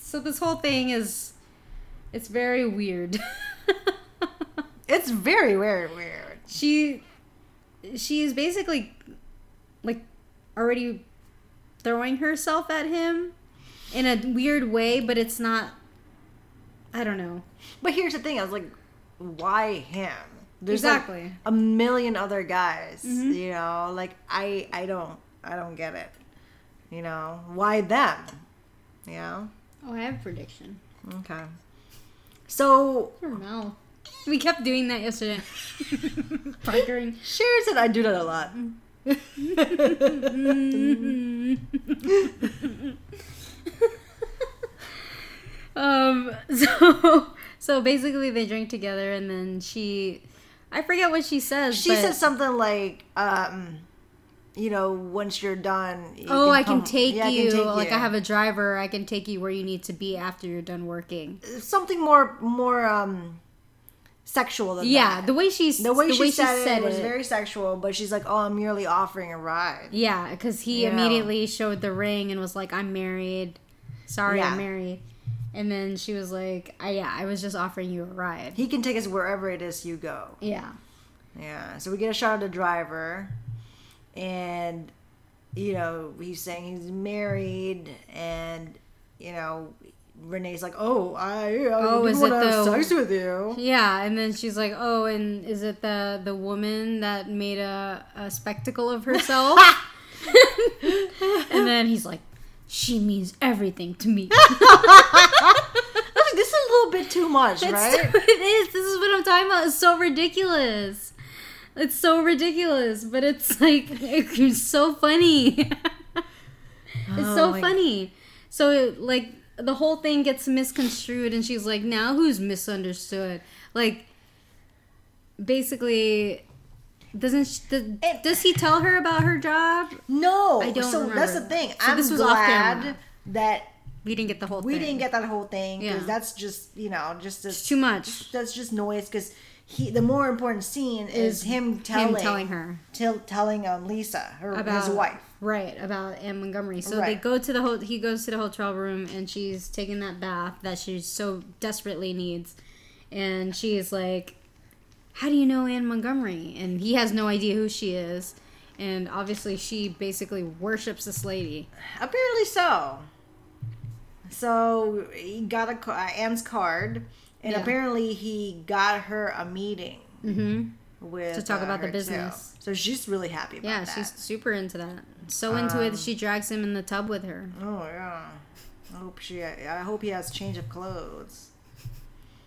S2: so this whole thing is, it's very weird.
S1: It's very, very weird.
S2: she she is basically like already throwing herself at him in a weird way but it's not i don't know
S1: But here's the thing: I was like, why him? There's
S2: Exactly. Mm-hmm.
S1: a million other guys. You know, like I, I don't, I don't get it. You know, why them? You know.
S2: oh i have a prediction
S1: Okay. So
S2: i don't know we kept doing that yesterday Parkering.
S1: Sharon said I do that a lot.
S2: um so so basically they drink together and then she i forget what she says
S1: She
S2: but-
S1: says something like, um, you know, once you're done. you
S2: Oh, I can take
S1: yeah, I
S2: you.
S1: can take
S2: like. I have a driver. I can take you where you need to be after you're done working.
S1: something more, more um, sexual than
S2: Yeah,
S1: that.
S2: the way she's
S1: The way, she, said, it was very sexual, but she's like, "Oh, I'm merely offering a ride."
S2: Yeah, because he
S1: You
S2: immediately showed the ring and was like, "I'm married. Sorry,
S1: Yeah.
S2: I'm married." And then she was like, I, "Yeah, I was just offering you a ride."
S1: He can take us wherever it is you go.
S2: Yeah,
S1: Yeah. So we get a shot of the driver, and you know he's saying he's married, and you know Renee's like, "Oh, I, I
S2: Oh, is it the-
S1: sex with you."
S2: yeah. And then she's like, "Oh, and is it the the woman that made a, a spectacle of herself?" and then he's like, "She means everything to me."
S1: I was like, this is a little bit too much,
S2: It's
S1: right?
S2: so- it is. This is what I'm talking about. It's so ridiculous. It's so ridiculous, but it's like it's so funny. it's so
S1: Oh my-
S2: funny. So like the whole thing gets misconstrued, and she's like, "Now who's misunderstood?" Like basically. Doesn't she, does, does he tell her about her job?
S1: No,
S2: I don't
S1: So that's the thing.
S2: So
S1: I'm glad that
S2: We didn't get the whole
S1: we
S2: thing.
S1: didn't get that whole thing because
S2: Yeah.
S1: that's just you know just a,
S2: it's too much.
S1: that's just noise because he the more important scene is,
S2: Is
S1: him telling
S2: him telling her
S1: tell, telling um Lisa her
S2: about
S1: his wife.
S2: right about Anne Montgomery. So they go to the ho- he goes to the hotel room and she's taking that bath that she so desperately needs, and she's like, "How do you know Anne Montgomery?" And he has no idea who she is, and obviously she basically worships this lady.
S1: Apparently so. So he got a uh, Anne's card, and
S2: Yeah.
S1: apparently he got her a meeting
S2: Mm-hmm.
S1: with
S2: To talk
S1: uh,
S2: about the business.
S1: too. So she's really happy about
S2: Yeah,
S1: that.
S2: she's super into that. So into it,
S1: Um,
S2: that she drags him in the tub with her.
S1: Oh yeah. I hope she. I hope he has change of clothes.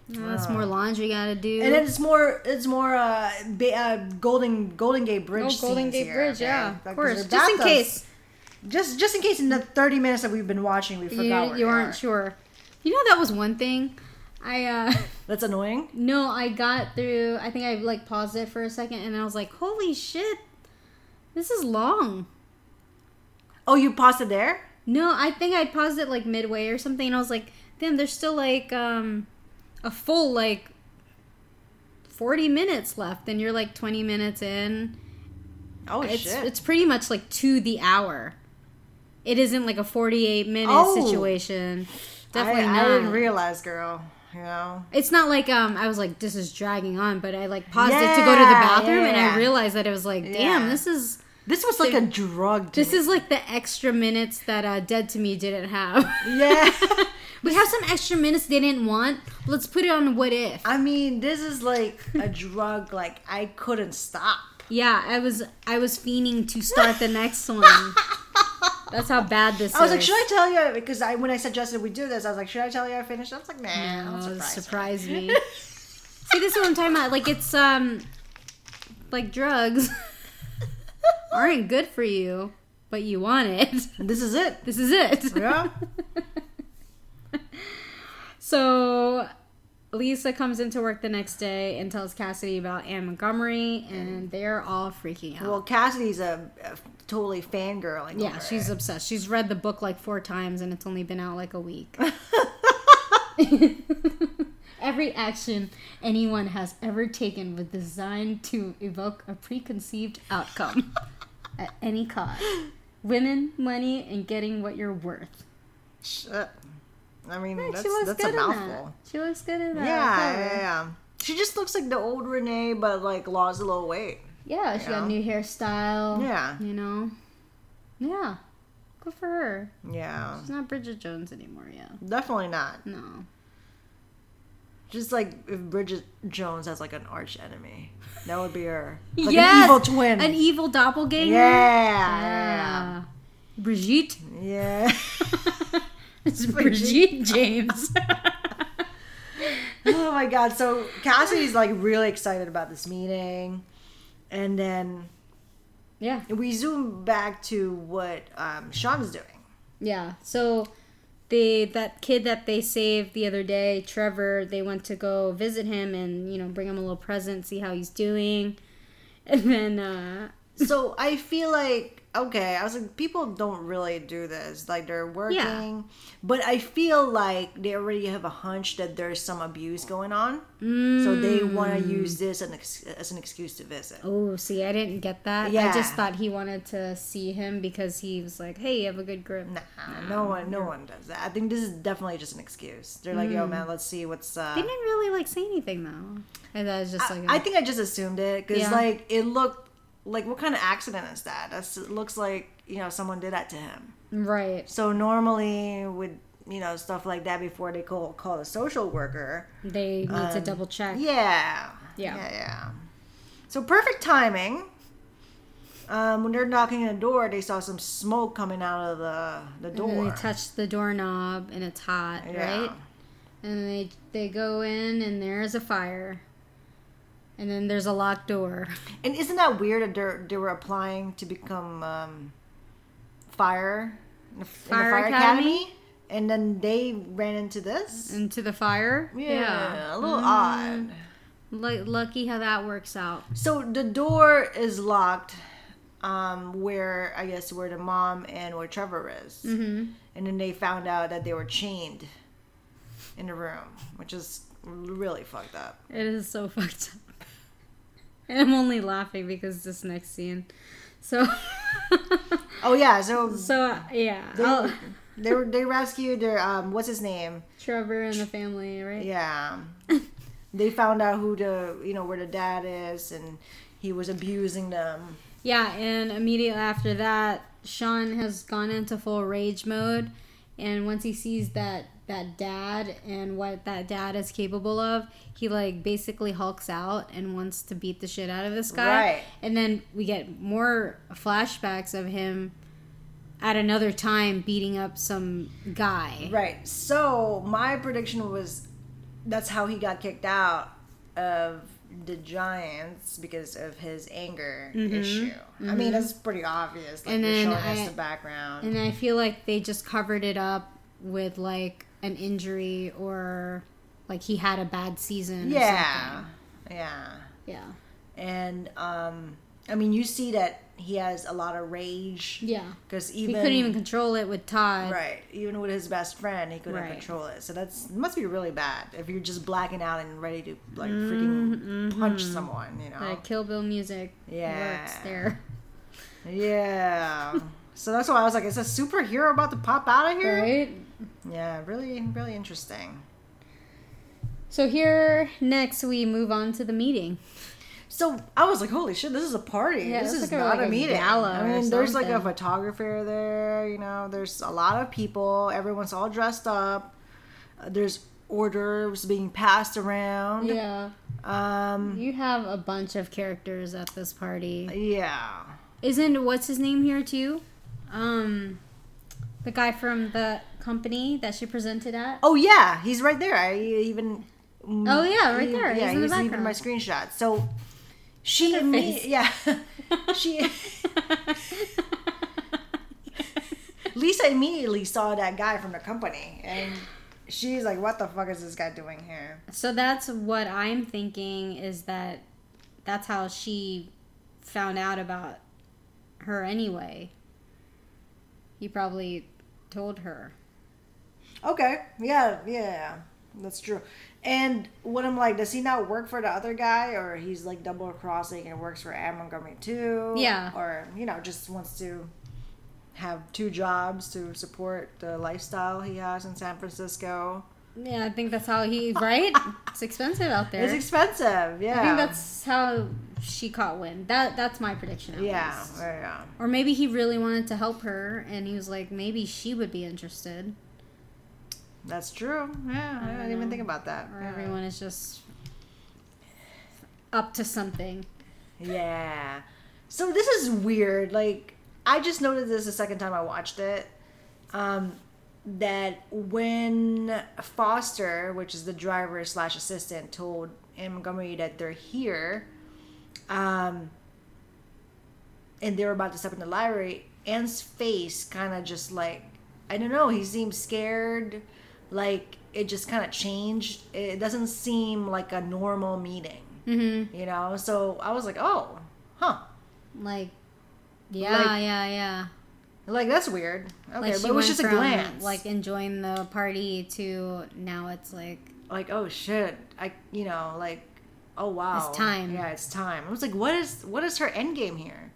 S2: That's more laundry you gotta do.
S1: And it's more. It's more. Uh, ba- uh Golden Golden Gate Bridge.
S2: oh, Golden Gate
S1: here,
S2: Bridge,
S1: okay?
S2: yeah,
S1: Like,
S2: of course, just in case.
S1: Just just in case in the thirty minutes that we've been watching, we forgot
S2: you,
S1: where
S2: you aren't
S1: are.
S2: sure. You know that was one thing. I uh
S1: That's annoying.
S2: no, I got through. I think I like paused it for a second, and I was like, "Holy shit, this is long."
S1: Oh, you paused it there.
S2: No, I think I paused it like midway or something, and I was like, "Damn, there's still like um a full like forty minutes left, and you're like twenty minutes in."
S1: Oh
S2: it's
S1: shit.
S2: it's pretty much like to the hour. It isn't like a forty-eight minute
S1: Oh.
S2: situation. Definitely
S1: I,
S2: not.
S1: I didn't realize, girl. You know.
S2: It's not like um I was like this is dragging on, but I like paused it to go to the
S1: Yeah,
S2: bathroom and. I realized that it was like, damn,
S1: Yeah.
S2: this is
S1: This was like a drug. To
S2: this
S1: me.
S2: is like the extra minutes that uh, Dead to Me didn't have.
S1: Yeah.
S2: we have some extra minutes they didn't want. Let's put it on What If.
S1: I mean, this is like a drug. Like I couldn't stop.
S2: Yeah, I was I was fiending to start the next one. That's how bad this is.
S1: I was
S2: is.
S1: like, should I tell you? Because I when I suggested we do this, I was like, should I tell you I finished? I was like, nah,
S2: No,
S1: don't surprise me.
S2: me. See, this is what I'm talking about. Like it's um, like drugs aren't good for you, but you want it.
S1: This is it.
S2: This is it.
S1: Yeah.
S2: So Lisa comes into work the next day and tells Cassidy about Anne Montgomery, and they're all freaking out.
S1: Well, Cassidy's a, a totally fangirling.
S2: yeah, she's
S1: it.
S2: obsessed. She's read the book like four times, and it's only been out like a week. Every action anyone has ever taken was designed to evoke a preconceived outcome at any cost. Women, money, and getting what you're worth.
S1: Shit. I mean,
S2: Hey,
S1: that's,
S2: she looks
S1: that's
S2: good
S1: a
S2: in
S1: mouthful.
S2: that. She looks good in that.
S1: Yeah, yeah, yeah. She just looks like the old Renee, but like lost a little weight.
S2: Yeah, she got
S1: know?
S2: new hairstyle.
S1: Yeah.
S2: You know? Yeah. Good for her.
S1: Yeah,
S2: She's not Bridget Jones anymore, yeah.
S1: definitely not.
S2: No.
S1: Just like if Bridget Jones has like an arch enemy, that would be her. Like
S2: Yes!
S1: an evil twin.
S2: An evil doppelganger?
S1: yeah,
S2: Brigitte?
S1: yeah.
S2: It's Brigitte James.
S1: oh my god! So Cassidy's like really excited about this meeting, and then
S2: yeah.
S1: we zoom back to what um, Sean's doing.
S2: Yeah. So they that kid that they saved the other day, Trevor, they went to go visit him and, you know, bring him a little present, see how he's doing. And then uh
S1: so I feel like okay, I was like, people don't really do this. Like they're working, but I feel like they already have a hunch that there's some abuse going on, so they want to use this as an, ex- as an excuse to visit.
S2: Oh, see, I didn't get that.
S1: Yeah.
S2: I just thought he wanted to see him because he was like, "Hey, you have a good grip."
S1: Nah, no one, no one does that. I think this is definitely just an excuse. They're like, "Yo, man, let's see what's." Uh,
S2: They didn't really like say anything though. And that was just like,
S1: I think I just assumed it because
S2: Yeah.
S1: like it looked like what kind of accident is that? That's it looks like you know someone did that to him.
S2: right.
S1: So normally with you know stuff like that before they call call a social worker.
S2: They need to double check.
S1: Um, Yeah.
S2: Yeah.
S1: Yeah. Yeah. So perfect timing. Um, when they're knocking on the door, they saw some smoke coming out of the the door.
S2: they touch the doorknob and it's hot,
S1: Yeah.
S2: right? And they they go in and there's a fire. And then there's a locked door.
S1: And isn't that weird that they they were applying to become um, fire in the, in the
S2: Fire
S1: fire
S2: Academy?
S1: academy? and then they ran into this?
S2: Into the fire.
S1: Yeah, a little
S2: Mm.
S1: odd.
S2: Like lucky how that works out.
S1: So the door is locked, um, where I guess where the mom and where Trevor is, mm-hmm. and then they found out that they were chained in the room, which is really fucked up.
S2: It is so fucked up. And I'm only laughing because this next scene. So
S1: Oh yeah, so
S2: so yeah.
S1: they,
S2: I'll-
S1: they were they rescued their um, what's his name?
S2: Trevor and the family, right?
S1: Yeah. they found out who the you know where the dad is, and he was abusing them.
S2: Yeah, and immediately after that, Sean has gone into full rage mode, and once he sees that that dad and what that dad is capable of, he like basically hulks out and wants to beat the shit out of this guy.
S1: Right.
S2: And then we get more flashbacks of him at another time beating up some guy.
S1: Right. So my prediction was that's how he got kicked out of the Giants because of his anger issue. I mean, that's pretty obvious. Like
S2: Mm-hmm. And then
S1: showing
S2: I-
S1: us the background.
S2: And I feel like they just covered it up with like an injury or like he had a bad season.
S1: yeah. Yeah.
S2: Yeah.
S1: And um I mean, you see that he has a lot of rage
S2: Yeah.
S1: because
S2: He
S1: even
S2: couldn't even control it with Todd.
S1: Right. Even with his best friend, he couldn't
S2: Right.
S1: control it. So that's must be really bad if you're just blacking out and ready to like freaking punch someone. You know.
S2: Like Kill Bill music
S1: Yeah.
S2: works there.
S1: yeah. so that's why I was like, is a superhero about to pop out of here?
S2: Right?
S1: Yeah. Really, really interesting.
S2: So here next we move on to the meeting.
S1: So I was like, holy shit, this is a party.
S2: Yeah,
S1: this is
S2: like a-
S1: not
S2: like
S1: a,
S2: a
S1: meeting. I mean, there's like a photographer there. You know, there's a lot of people. Everyone's all dressed up. Uh, there's orders being passed around.
S2: Yeah.
S1: Um,
S2: You have a bunch of characters at this party.
S1: yeah.
S2: Isn't what's his name here too? Um, the guy from the company that she presented at.
S1: Oh yeah, he's right there. I even.
S2: Oh, yeah, right there.
S1: Yeah,
S2: He's in the
S1: even my screenshot. So she imme-
S2: face.
S1: yeah, she Lisa immediately saw that guy from the company, and she's like, "What the fuck is this guy doing here?"
S2: So that's what I'm thinking is that that's how she found out about her anyway. He probably told her.
S1: Okay, yeah, yeah, that's true. And what I'm like, does he not work for the other guy, or he's like double crossing and works for Anne Montgomery too?
S2: Yeah.
S1: or you know, just wants to have two jobs to support the lifestyle he has in San Francisco.
S2: Yeah, I think that's how he right. it's expensive out there.
S1: It's expensive, yeah.
S2: I think that's how she caught wind. That that's my prediction.
S1: Yeah,
S2: least.
S1: yeah.
S2: Or maybe he really wanted to help her, and he was like, maybe she would be interested.
S1: That's true. Yeah, I, didn't even think about that. Yeah.
S2: everyone is just up to something.
S1: Yeah. So this is weird. Like I just noticed this the second time I watched it. Um, that when Foster, which is the driver slash assistant, told Anne Montgomery that they're here, um, and they were about to step in the library, Anne's face kind of just like I don't know. He seemed scared. Like it just kind of changed. It doesn't seem like a normal meeting
S2: Mm-hmm.
S1: you know so i was like oh huh
S2: Like, yeah,
S1: Like-
S2: yeah, yeah.
S1: like that's weird okay
S2: Like
S1: but it was just a glance
S2: like enjoying the party to now it's like
S1: like oh shit i you know like oh wow
S2: It's time.
S1: yeah it's time i was like what is what is her end game here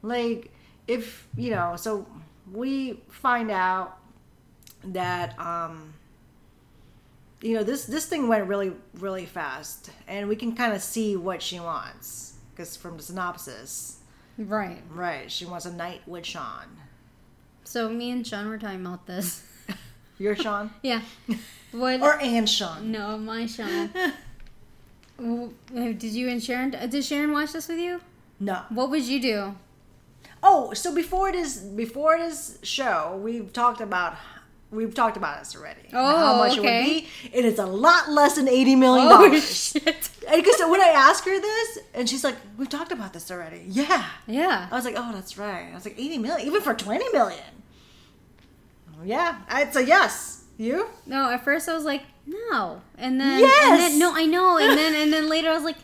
S1: like if you know so we find out that um you know this this thing went really really fast and we can kind of see what she wants because from the synopsis
S2: right.
S1: right she wants a night with sean
S2: So me and Sean were talking about this.
S1: you're sean
S2: yeah. What?
S1: or and sean
S2: no, my Sean. Did you and Sharon? Did Sharon watch this with you?
S1: no
S2: What would you do?
S1: Oh, so before this before this show, we've talked about we've talked about this already.
S2: Oh,
S1: how much it
S2: okay.
S1: would be. and It is a lot less than eighty million dollars.
S2: Oh, shit!
S1: Because when I asked her this, and she's like, "We've talked about this already." Yeah,
S2: Yeah.
S1: I was like, "Oh, that's right." I was like, 80 million, even for twenty million. Yeah, it's a yes. You?
S2: No, at first I was like, no, and then and
S1: Yes!
S2: then no, I know, and then and then later I was like,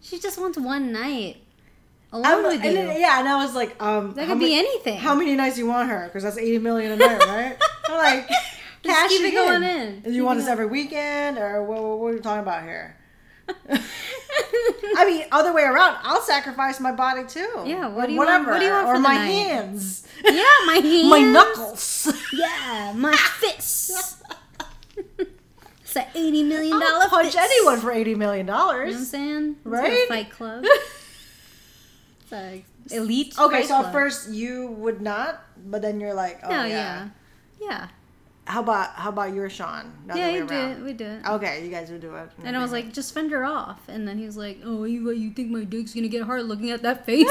S2: she just wants one night alone
S1: I'm-
S2: with
S1: and
S2: you.
S1: then, yeah, and I was like, um,
S2: That could be anything.
S1: How many nights you want her? Because that's eighty million a night, right? I'm like, cash
S2: keep it going
S1: in.
S2: in.
S1: And
S2: Keep
S1: you want
S2: it
S1: this every weekend, or what, what, what are we talking about here? I mean, other way around. I'll sacrifice my body too.
S2: Yeah, what do you want-
S1: whatever,
S2: what do you want
S1: or
S2: for the
S1: my
S2: night?
S1: hands,
S2: yeah, my hands,
S1: my knuckles.
S2: yeah, my fists. it's an eighty million dollar
S1: I'll punch
S2: fist.
S1: anyone for eighty million
S2: You know what I'm saying? It's
S1: Right?
S2: Fight club. It's a elite.
S1: Okay,
S2: fight
S1: so at first you would not, but then you're like, oh
S2: no,
S1: yeah.
S2: yeah, yeah,
S1: How about how about your Sean?
S2: Yeah.
S1: way
S2: You do
S1: around.
S2: it. We do it.
S1: Okay, you guys would do it.
S2: And I was like, just fend her off. And then he was like, oh, you, you think my dick's gonna get hard looking at that face?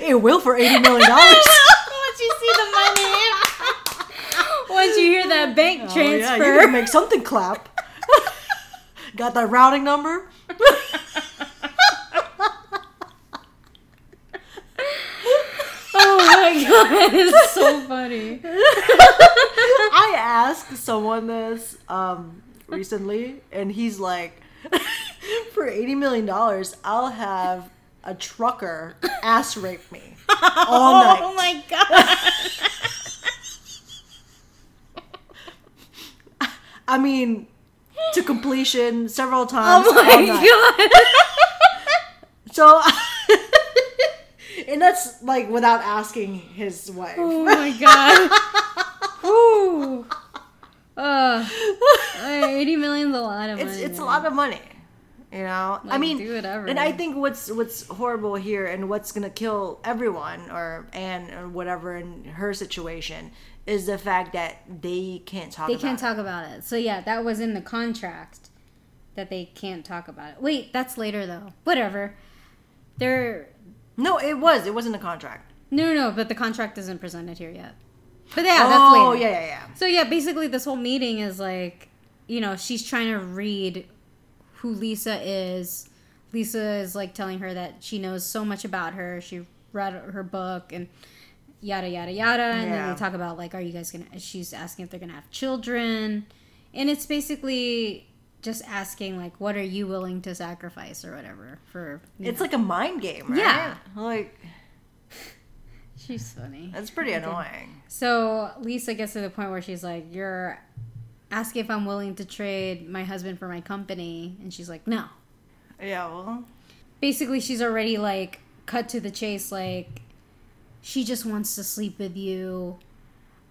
S1: it will for eighty million dollars.
S2: Once you see the money. Once you hear that bank
S1: Oh,
S2: transfer.
S1: yeah, you can make something clap. Got that routing number?
S2: oh my god, it's so funny.
S1: I asked someone this um, recently, and he's like, for eighty million dollars, I'll have a trucker ass rape me all night.
S2: Oh my god.
S1: I mean, to completion several times
S2: Oh
S1: all
S2: my god.
S1: So, and that's like without asking his wife.
S2: Oh my god. Ooh. Uh, 80 million's a lot of money.
S1: it's it's a lot of money you know i mean
S2: do whatever.
S1: and i think what's what's horrible here and what's gonna kill everyone or Anne or whatever in her situation is the fact that they can't talk
S2: They
S1: about
S2: can't
S1: it.
S2: talk about it. So yeah, that was in the contract. that they can't talk about it. Wait, that's later though. Whatever. They're
S1: No, it was. It wasn't a contract.
S2: no, no, no. But the contract isn't presented here yet. But yeah,
S1: oh,
S2: that's later.
S1: yeah, yeah, yeah.
S2: So yeah, basically this whole meeting is like, you know, she's trying to read who Lisa is. Lisa is like telling her that she knows so much about her. She read her book and yada yada yada. And then
S1: Yeah.
S2: they talk about like, are you guys gonna? She's asking if they're gonna have children, and it's basically just asking like, what are you willing to sacrifice or whatever for?
S1: It's
S2: know.
S1: like a mind game, right?
S2: Yeah.
S1: Like
S2: she's funny.
S1: that's pretty annoying.
S2: So Lisa gets to the point where she's like, "You're asking if I'm willing to trade my husband for my company," and she's like, "No."
S1: Yeah. Well.
S2: Basically, she's already like cut to the chase. Like, she just wants to sleep with you,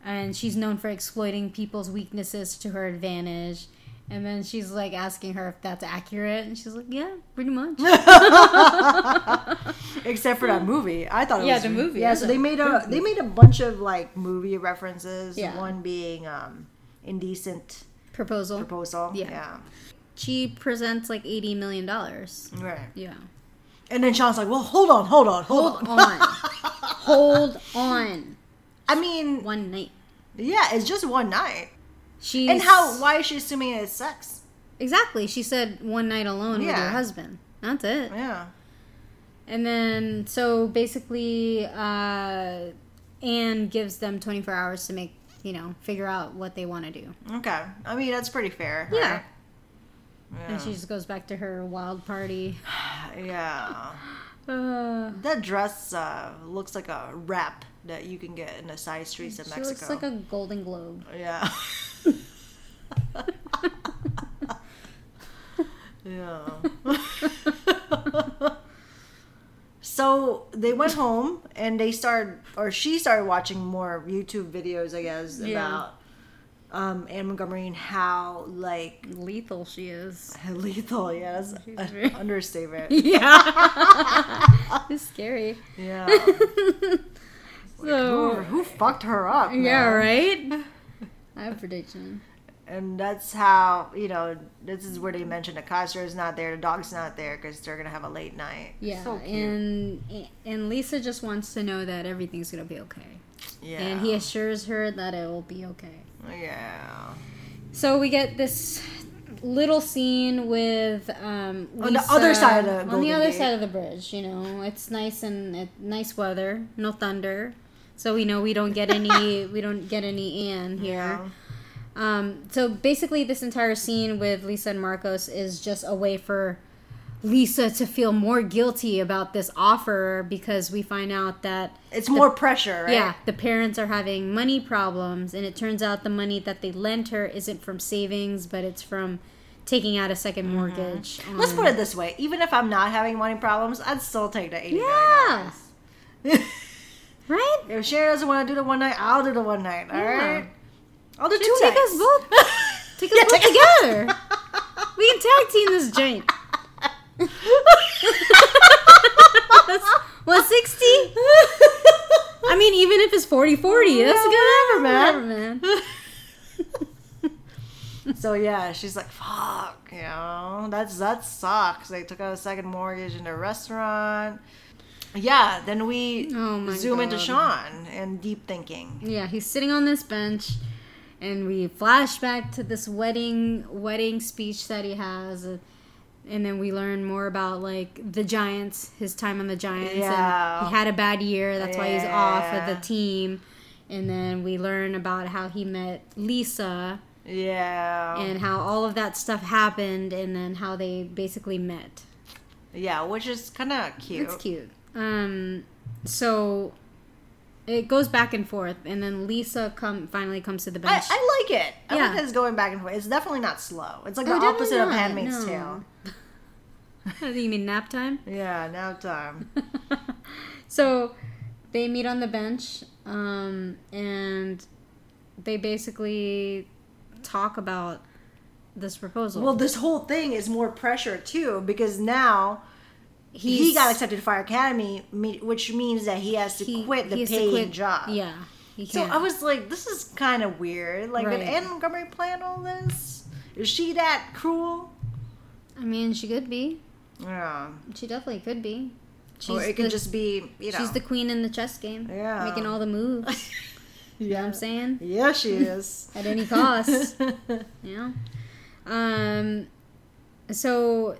S2: and she's known for exploiting people's weaknesses to her advantage. And then she's like asking her if that's accurate, and she's like, "Yeah, pretty much."
S1: Except for that movie, I thought it
S2: Yeah,
S1: was
S2: the movie.
S1: Yeah, so they made a they made a bunch of like movie references.
S2: Yeah.
S1: One being um, indecent
S2: Proposal.
S1: proposal.
S2: Yeah.
S1: yeah.
S2: She presents like eighty million dollars.
S1: Right.
S2: Yeah.
S1: And then Sean's like, "Well, hold on, hold on, hold,
S2: Hold
S1: on."
S2: on. Hold on.
S1: I mean,
S2: One night.
S1: yeah, it's just one night.
S2: She's
S1: And how? Why is she assuming it's sex?
S2: Exactly. She said one night alone with her husband. That's it.
S1: Yeah.
S2: And then, so basically, uh, Anne gives them 24 hours to make, you know, figure out what they want to do.
S1: Okay. I mean, that's pretty fair.
S2: Yeah.
S1: right? Yeah.
S2: And she just goes back to her wild party.
S1: yeah.
S2: Uh,
S1: That dress uh, looks like a wrap that you can get in the side streets of
S2: she
S1: Mexico.
S2: looks like a golden globe.
S1: Yeah. yeah. so they went home and they started, or she started watching more YouTube videos, I guess,
S2: Yeah.
S1: about um, Anne Montgomery and how like
S2: Lethal she is.
S1: lethal. yes,
S2: She's
S1: an
S2: very-
S1: understatement.
S2: Yeah. it's scary.
S1: Yeah. Who,
S2: So,
S1: who fucked her up?
S2: yeah, right? I have a prediction.
S1: And that's how, you know, this is where they mentioned the Kaiser is not there, the dog's not there because they're going to have a late night.
S2: Yeah,
S1: So
S2: and and Lisa just wants to know that everything's gonna be okay,
S1: yeah.
S2: and he assures her that it will be okay.
S1: Yeah.
S2: So we get this little scene with um,
S1: On the other side of the
S2: on the other
S1: Gate.
S2: side of the bridge. You know, it's nice and it, nice weather, no thunder, so we know we don't get any we don't get any Anne here. Um, so basically, this entire scene with Lisa and Marcos is just a way for Lisa to feel more guilty about this offer because we find out that
S1: It's more pressure, right?
S2: yeah, the parents are having money problems, and it turns out the money that they lent her isn't from savings, but it's from taking out a 2nd mortgage.
S1: Mm-hmm. Let's put it this way. Even if I'm not having money problems, I'd still take the $80
S2: Yeah.
S1: if Sharon doesn't want to do the one night, I'll do the one night, all
S2: Yeah.
S1: right? I'll do
S2: Should
S1: two
S2: take
S1: nights.
S2: us both. Take us
S1: Yeah,
S2: both
S1: take us-
S2: together. we can tag team this joint. What sixty? I mean, even if it's 40-40, that's
S1: Yeah,
S2: good.
S1: whatever,
S2: man.
S1: So yeah, she's like, "Fuck," you know, that's that sucks. They took out a second mortgage in the restaurant. Yeah, then we
S2: Oh
S1: zoom into Sean and deep thinking.
S2: Yeah, he's sitting on this bench, and we flash back to this wedding wedding speech that he has, and then we learn more about like the Giants, his time on the Giants.
S1: Yeah.
S2: and he had a bad year. That's why he's off of the team. And then we learn about how he met Lisa
S1: Yeah,
S2: and how all of that stuff happened, and then how they basically met.
S1: yeah, which is kind of cute.
S2: It's cute. Um, so it goes back and forth, and then Lisa come finally comes to the bench.
S1: I like it. I
S2: Yeah.
S1: like that it's going back and forth. It's definitely not slow. It's like
S2: Oh,
S1: the opposite of Handmaid's
S2: no.
S1: Tale.
S2: You mean nap time?
S1: Yeah, nap time.
S2: so they meet on the bench, um, and they basically talk about this proposal.
S1: well, this whole thing is more pressure too because now he got accepted to Fire Academy, which means that he has to
S2: he-
S1: quit the
S2: he has
S1: paying
S2: quit-
S1: job.
S2: Yeah,
S1: So. I was like, this is kind of weird. Like,
S2: Right.
S1: did Anne Montgomery plan all this? Is she that cruel?
S2: I mean, she could be.
S1: Yeah.
S2: She definitely could be. She's
S1: or it could
S2: the,
S1: just be, you know.
S2: she's the queen in the chess game.
S1: Yeah.
S2: Making all the moves. You know what I'm saying?
S1: Yeah, she is.
S2: At any cost. Yeah. Um. So.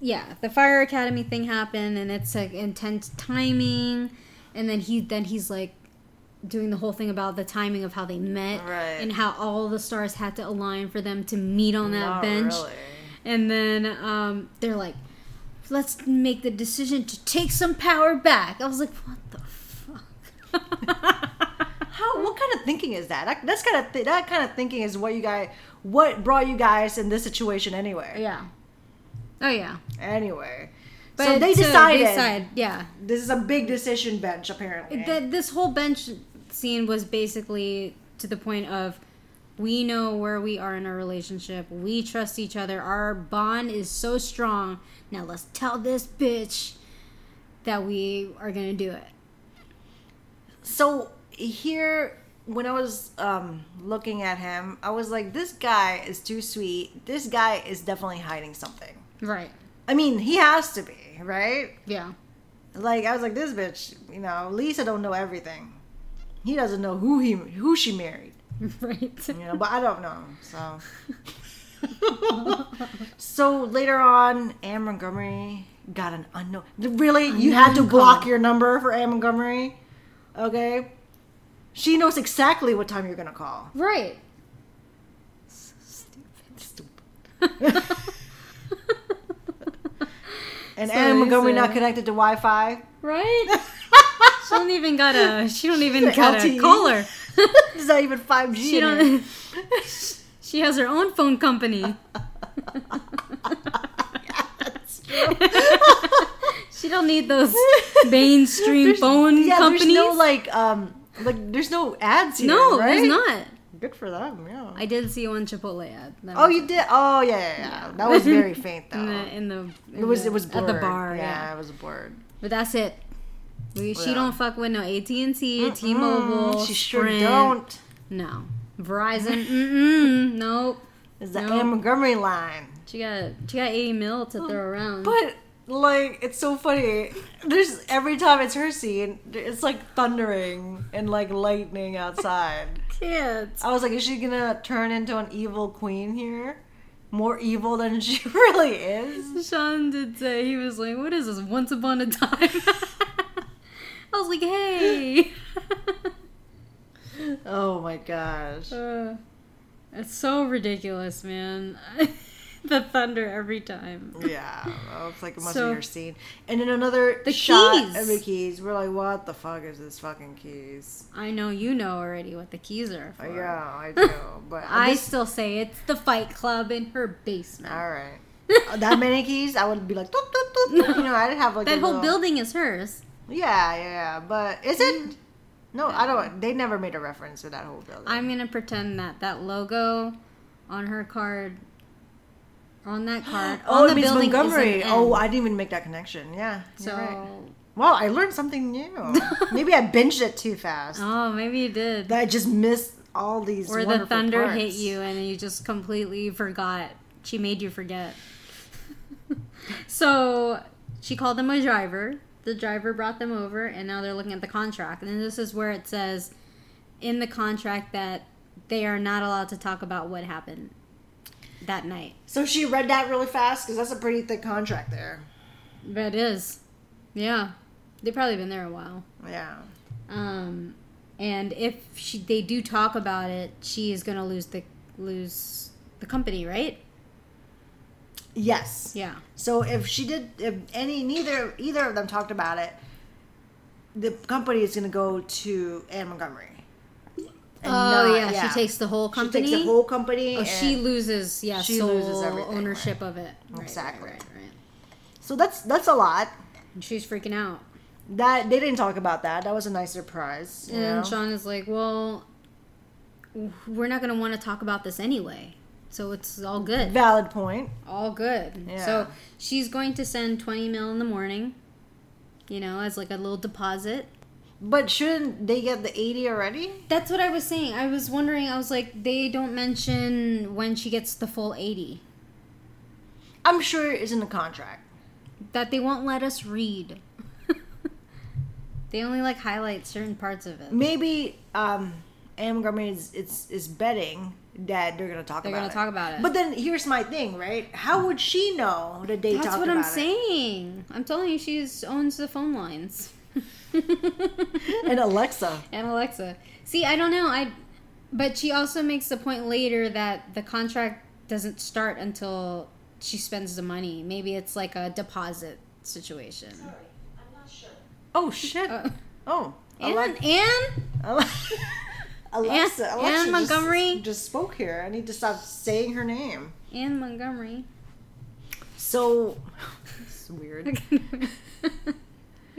S2: Yeah, the fire academy thing happened, and it's like intense timing, and then he then he's like doing the whole thing about the timing of how they met
S1: Right.
S2: and how all the stars had to align for them to meet on that
S1: Not
S2: bench.
S1: really.
S2: And then um, they're like, let's make the decision to take some power back. I was like, what the fuck?
S1: How? What kind of thinking is that? that that's kind of th- that kind of thinking is what you guys, what brought you guys in this situation anyway.
S2: yeah. Oh, yeah.
S1: Anyway,
S2: But
S1: so they decided
S2: decide- yeah.
S1: this is a big decision bench apparently.
S2: That this whole bench scene was basically to the point of we know where we are in our relationship. We trust each other. Our bond is so strong. Now let's tell this bitch that we are going to do it.
S1: so here when i was um looking at him i was like this guy is too sweet this guy is definitely hiding something
S2: Right.
S1: i mean he has to be right
S2: Yeah.
S1: like i was like this bitch you know lisa don't know everything he doesn't know who he who she married
S2: right.
S1: you know but i don't know so so later on anne montgomery got an unknown really you had to block your number for anne montgomery okay she knows exactly what time you're gonna call
S2: Right.
S1: So stupid. Stupid. and
S2: So
S1: Montgomery not connected to Wi-Fi.
S2: Right? she don't even got a she don't even got a caller.
S1: It's not even 5G.
S2: she don't she has her own phone company. she don't need those mainstream
S1: There's-
S2: phone
S1: yeah,
S2: companies.
S1: There's no like um like there's no ads here.
S2: no,
S1: right?
S2: there's not.
S1: Good for them. Yeah.
S2: I did see one Chipotle ad. That
S1: oh, you did. Oh, yeah, yeah, yeah. That was very faint though.
S2: in the in the
S1: it was
S2: in
S1: it was
S2: the- at the bar.
S1: Yeah,
S2: Yeah,
S1: it was blurred.
S2: but that's it. We, She don't fuck with no AT and T, T-Mobile,
S1: Mm, she sure
S2: Sprint.
S1: don't.
S2: No, Verizon. Mm-mm, nope.
S1: It's the
S2: Nope.
S1: Montgomery line.
S2: She got she got 80 mil to throw around.
S1: But like, it's so funny. There's every time it's her scene, it's like thundering and like lightning outside.
S2: Kids.
S1: I was like, is she gonna turn into an evil queen here? More evil than she really is.
S2: Sean did say he was like, "What is this? Once upon a time." I was like, "Hey."
S1: Oh my gosh.
S2: uh, it's so ridiculous, man. the thunder every time.
S1: Yeah, well, it's like a must
S2: So-
S1: scene. And then another
S2: The
S1: shot
S2: keys.
S1: of the keys. We're like, what the fuck is this fucking keys?
S2: I know you know already what the keys are for.
S1: Yeah, I do. But
S2: I
S1: this-
S2: still say it's the Fight Club in her basement.
S1: all right. That many keys, I would be like, doot, doot, doot. you know, I'd have like
S2: that whole
S1: little-
S2: building is hers.
S1: Yeah, yeah, yeah. But is it? No, I don't. They never made a reference to that whole building.
S2: I'm gonna pretend that that logo on her card, on that card,
S1: oh,
S2: on the
S1: it means Montgomery. Oh, I didn't even make that connection. Yeah.
S2: so.
S1: right. Wow, I learned something new. Maybe I binged it too fast.
S2: Oh, maybe you did.
S1: That I just missed all these.
S2: Or the thunder
S1: parts.
S2: hit you and you just completely forgot. She made you forget. so she called them a driver. The driver brought them over, and now they're looking at the contract. And this is where it says in the contract that they are not allowed to talk about what happened that night.
S1: So she read that really fast because that's a pretty thick contract there.
S2: It is. Yeah. They've probably been there a while.
S1: Yeah.
S2: Um, and if she, they do talk about it, she is going to lose the lose the company, right?
S1: Yes.
S2: Yeah.
S1: So if she did, if any, neither, either of them talked about it, the company is going to go to Anne Montgomery. And
S2: Oh
S1: not-
S2: yeah, she takes the whole company.
S1: She takes the whole company.
S2: oh, she loses yeah
S1: she
S2: sole
S1: loses everything,
S2: ownership of it. Right, right,
S1: Exactly.
S2: Right, right,
S1: So that's that's a lot.
S2: And she's freaking out.
S1: That they didn't talk about that. That was a nice surprise.
S2: And
S1: know?
S2: Sean is like, "Well, we're not going to want to talk about this anyway, so it's all good,
S1: Valid point.
S2: all good."
S1: Yeah.
S2: So she's going to send twenty mil in the morning, you know, as like a little deposit.
S1: But shouldn't they get the eighty already?
S2: That's what I was saying. I was wondering. I was like, they don't mention when she gets the full eighty.
S1: I'm sure it's in the contract.
S2: that they won't let us read. they only like highlight certain parts of it.
S1: Maybe um, Anne Montgomery is it's is betting that they're gonna talk
S2: They're
S1: about
S2: gonna
S1: it.
S2: talk about it.
S1: But then here's my thing, right? How would she know that they
S2: That's what I'm
S1: it?
S2: saying. I'm telling you, she owns the phone lines.
S1: And Alexa.
S2: and Alexa. See, I don't know. I, but she also makes the point later that the contract doesn't start until she spends the money. Maybe it's like a deposit situation. Sorry, I'm not sure.
S1: Oh shit.
S2: Uh,
S1: oh.
S2: and
S1: Ale-
S2: and
S1: Alexa.
S2: Anne-
S1: Alexa
S2: Anne
S1: just-
S2: Montgomery?
S1: just spoke here. I need to stop saying her name.
S2: and Montgomery.
S1: So it's weird.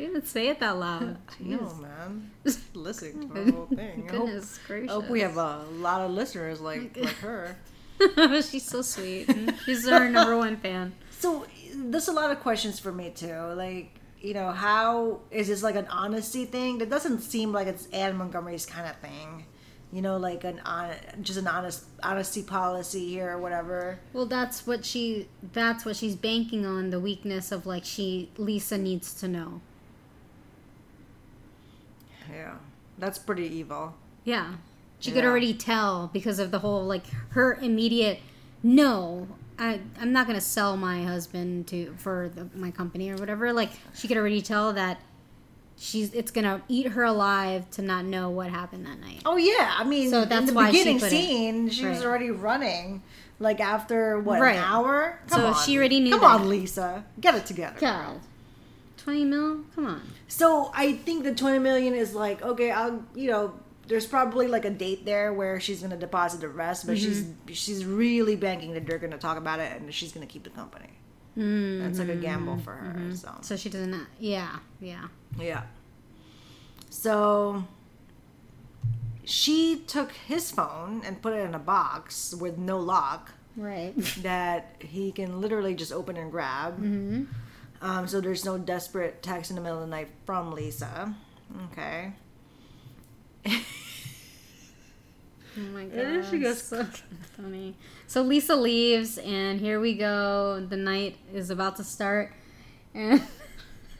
S2: you didn't say it that loud.
S1: No, man. Just Listen to the whole thing. I hope,
S2: Goodness
S1: I hope we have a lot of listeners like like her.
S2: She's so sweet. She's our number one fan.
S1: So there's a lot of questions for me too. Like, you know, how is this like an honesty thing? That doesn't seem like it's Anne Montgomery's kind of thing. You know, like an on just an honest honesty policy here or whatever.
S2: Well, that's what she. That's what she's banking on. The weakness of like she Lisa needs to know.
S1: Yeah, that's pretty evil.
S2: Yeah. She could already tell because of the whole like her immediate no. I, I'm not gonna sell my husband to for the, my company or whatever. Like she could already tell that she's it's gonna eat her alive to not know what happened that night.
S1: Oh yeah, I mean,
S2: So that's
S1: in the
S2: why she
S1: beginning
S2: it-
S1: scene, she was already running. Like after what
S2: Right.
S1: an hour? Come
S2: So
S1: on,
S2: she already knew
S1: Come
S2: that.
S1: on, Lisa, get it together.
S2: God, twenty mil? Come on.
S1: So I think the twenty million is like okay. I'll you know there's probably like a date there where she's gonna deposit the rest, but she's
S2: Mm-hmm.
S1: she's really banking that they're gonna talk about it and she's gonna keep the company.
S2: Mm-hmm.
S1: That's like a gamble for her. So
S2: So she doesn't. Yeah, yeah.
S1: yeah. So she took his phone and put it in a box with no lock
S2: Right.
S1: that he can literally just open and grab. Um, so there's no desperate text in the middle of the night from Lisa. Okay.
S2: Oh my god.
S1: there she goes.
S2: So funny. So Lisa leaves, and here we go. The night is about to start, and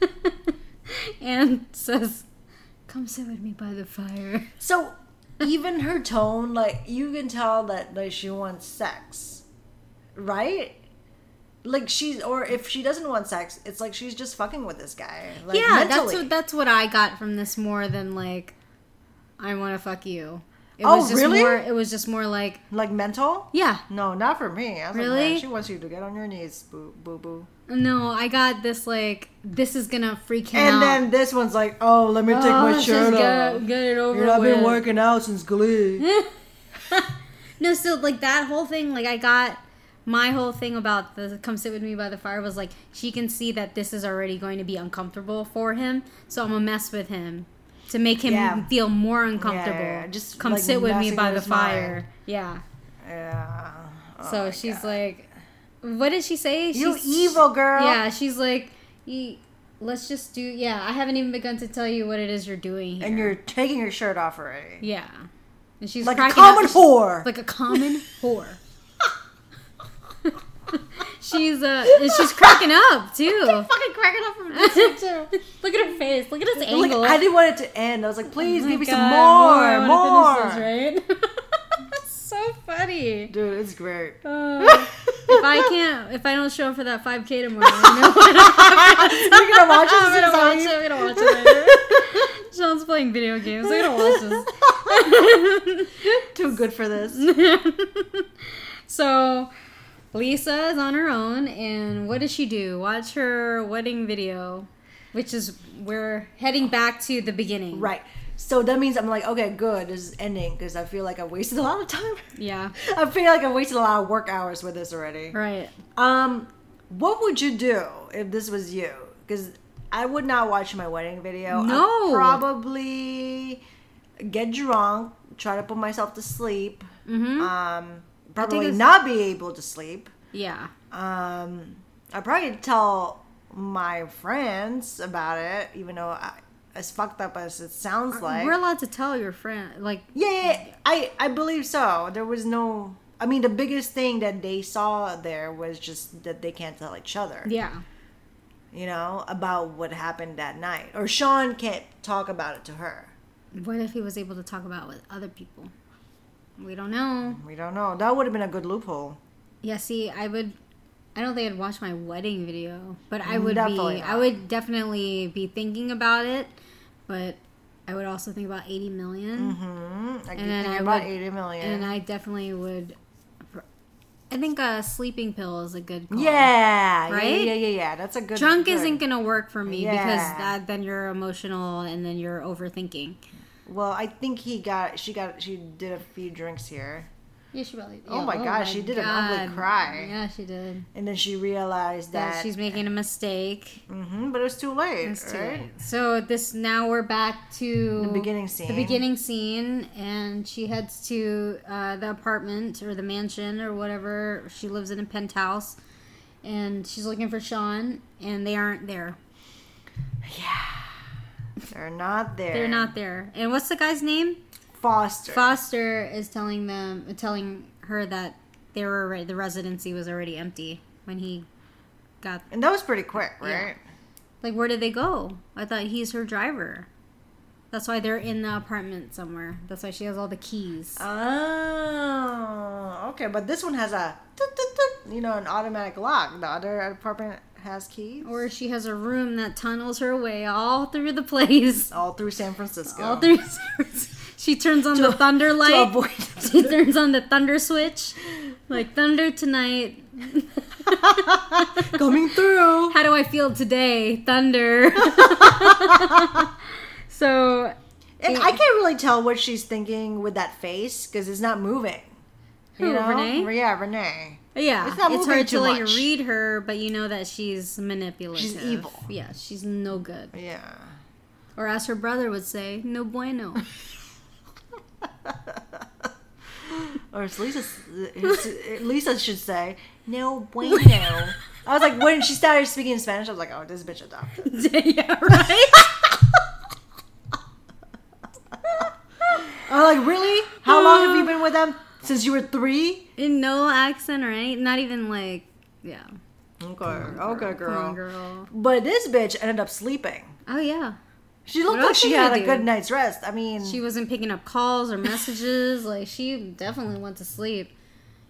S2: and says, "Come sit with me by the fire."
S1: So even her tone, like you can tell that like she wants sex, right? Like she's, or if she doesn't want sex, it's like she's just fucking with this guy. Like,
S2: yeah, that's what that's what I got from this more than like, I want to fuck you. It
S1: Oh,
S2: was just
S1: really?
S2: More, it was just more like,
S1: like mental.
S2: yeah,
S1: No, not for me. I was like,
S2: Really?
S1: man, she wants you to get on your knees, boo boo boo.
S2: no, I got this like, this is gonna freak him out.
S1: And
S2: out.
S1: then this one's like, oh, let me take
S2: Oh,
S1: my shirt off.
S2: get, get it over
S1: You know, I've been working out since Glee.
S2: No, so like that whole thing, like I got my whole thing about the come sit with me by the fire was like she can see that this is already going to be uncomfortable for him, so I'm gonna mess with him to make him
S1: Yeah.
S2: feel more uncomfortable.
S1: Yeah, just,
S2: come
S1: like,
S2: sit with me by the fire.
S1: mind.
S2: Yeah.
S1: yeah. Oh
S2: so she's
S1: God.
S2: like, what did she say?
S1: you
S2: She's-
S1: evil girl.
S2: Yeah, she's like, "Y- let's just do. Yeah, I haven't even begun to tell you what it is you're doing here.
S1: And you're taking your shirt off already.
S2: yeah, and she's
S1: Like a common
S2: up.
S1: whore.
S2: like a common whore. she's uh, she's cracking up too.
S1: fucking cracking up from this too.
S2: Look at her face. Look at this
S1: Like,
S2: angle.
S1: I didn't want it to end. I was like, please
S2: Oh
S1: give me some
S2: God,
S1: more,
S2: I
S1: more.
S2: this, right? So funny.
S1: Dude, it's great.
S2: Uh, if I can't, if I don't show up for that 5K tomorrow, I know what
S1: You're gonna watch this
S2: I'm gonna watch it. I'm gonna watch it later. Sean's playing video games. I'm gonna watch this.
S1: Too good for this.
S2: so Lisa is on her own, and what does she do? Watch her wedding video, which is we're heading back to the beginning.
S1: Right. So that means I'm like, okay, good. This is ending because I feel like I wasted a lot of time.
S2: Yeah.
S1: I feel like I wasted a lot of work hours with this already.
S2: Right.
S1: Um, what would you do if this was you? Because I would not watch my wedding video.
S2: No.
S1: I'd probably get drunk, try to put myself to sleep.
S2: Mm-hmm.
S1: Um, probably not be able to sleep.
S2: yeah.
S1: Um, I'd probably tell my friends about it, even though I, as fucked up as it sounds like.
S2: We're allowed to tell your friend, like,
S1: yeah, yeah, yeah, I I believe so. There was no. I mean, the biggest thing that they saw there was just that they can't tell each other.
S2: Yeah.
S1: You know about what happened that night, or Sean can't talk about it to her.
S2: What if he was able to talk about it with other people? We don't know.
S1: We don't know. That would have been a good loophole.
S2: Yeah, see, I would. I don't think I'd watch my wedding video, but I would
S1: Definitely
S2: be.
S1: not.
S2: I would definitely be thinking about it, but I would also think about eighty million,
S1: Hmm. I
S2: And then I
S1: about
S2: would-
S1: eighty million.
S2: and I definitely would. I think a sleeping pill is a good call.
S1: yeah, yeah,
S2: Right?
S1: yeah, yeah, yeah. That's a good.
S2: Drunk
S1: good.
S2: isn't gonna work for me because that then you're emotional and then you're overthinking.
S1: Well, I think he got. She got. She did a few drinks here,
S2: Yeah, she probably. Did.
S1: Oh my God, she did an ugly cry.
S2: Yeah, she did.
S1: and then she realized
S2: That,
S1: that.
S2: she's making a mistake.
S1: Mm-hmm, but it was too late.
S2: It's too
S1: right?
S2: late. So this now we're back to
S1: The beginning scene.
S2: The beginning scene, and she heads to uh, the apartment or the mansion or whatever she lives in a penthouse, and she's looking for Sean, and they aren't there.
S1: They're not there.
S2: They're not there. And what's the guy's name?
S1: Foster.
S2: Foster is telling them, telling her that they were already, the residency was already empty when he got.
S1: and that was pretty quick, right?
S2: Yeah. Like, where did they go? I thought he's her driver. That's why they're in the apartment somewhere. That's why she has all the keys.
S1: Oh, okay. But this one has a, you know, an automatic lock. The other apartment has keys.
S2: Or she has a room that tunnels her way all through the place.
S1: all through San Francisco.
S2: All through. she turns on the thunder
S1: to
S2: light.
S1: avoid.
S2: She turns on the thunder switch. Like, thunder tonight.
S1: Coming through.
S2: How do I feel today? Thunder. so,
S1: And I can't really tell what she's thinking with that face because it's not moving.
S2: Who, Renee?
S1: Yeah, Renee.
S2: Yeah,
S1: It's
S2: it's,
S1: not moving
S2: hard to like read her, but you know that she's manipulative.
S1: She's evil.
S2: Yeah, she's no good.
S1: Yeah.
S2: Or as her brother would say, no bueno.
S1: Or as Lisa, Lisa should say, no bueno. I was like, when she started speaking Spanish, I was like, oh, this bitch adopted.
S2: yeah, right?
S1: I'm like, really? How long have you been with them? Since you were three?
S2: In no accent or any, not even like, yeah.
S1: Okay, okay, girl.
S2: girl.
S1: But this bitch ended up sleeping.
S2: Oh, yeah.
S1: She looked
S2: What
S1: like she had a
S2: do?
S1: good night's rest. I mean,
S2: She wasn't picking up calls or messages. like, she definitely went to sleep.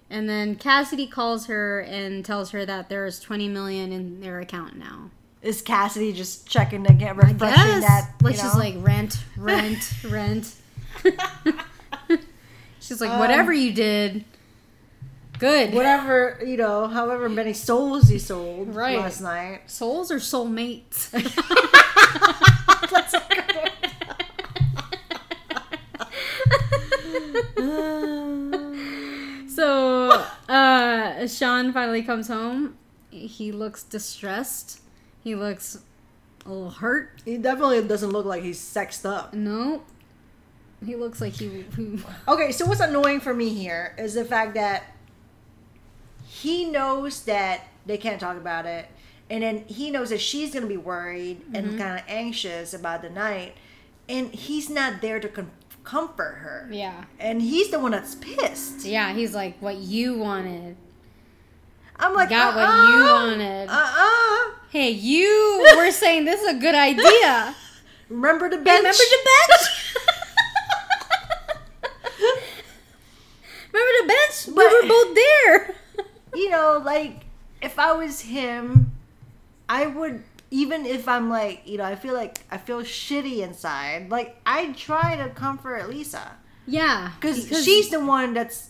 S2: And then Cassidy calls her and tells her that there's 20 million in their account now.
S1: is Cassidy just checking to get
S2: I
S1: refreshing
S2: guess.
S1: that?
S2: like,
S1: you
S2: she's like, rent, rent, rent. she's like,
S1: Um,
S2: whatever you did, good.
S1: whatever you know, however many souls you sold
S2: Right.
S1: last night.
S2: Souls or soulmates? so uh, Sean finally comes home. He looks distressed. He looks a little hurt.
S1: He definitely doesn't look like he's sexed up.
S2: No, he looks like he.
S1: Okay, so what's annoying for me here is the fact that he knows that they can't talk about it, and then he knows that she's gonna be worried and mm-hmm. kind of anxious about the night, and he's not there to com- comfort her.
S2: yeah,
S1: And he's the one that's pissed.
S2: yeah. He's like, what you wanted.
S1: I'm like,
S2: Got what
S1: uh-uh,
S2: you wanted.
S1: Uh-uh.
S2: Hey, you were saying this is a good idea.
S1: Remember the bench?
S2: Remember the bench? Remember the bench? we were both there.
S1: you know, like if I was him, I would even if I'm like, you know, I feel like I feel shitty inside. Like I try to comfort Lisa
S2: Yeah,
S1: because she's the one that's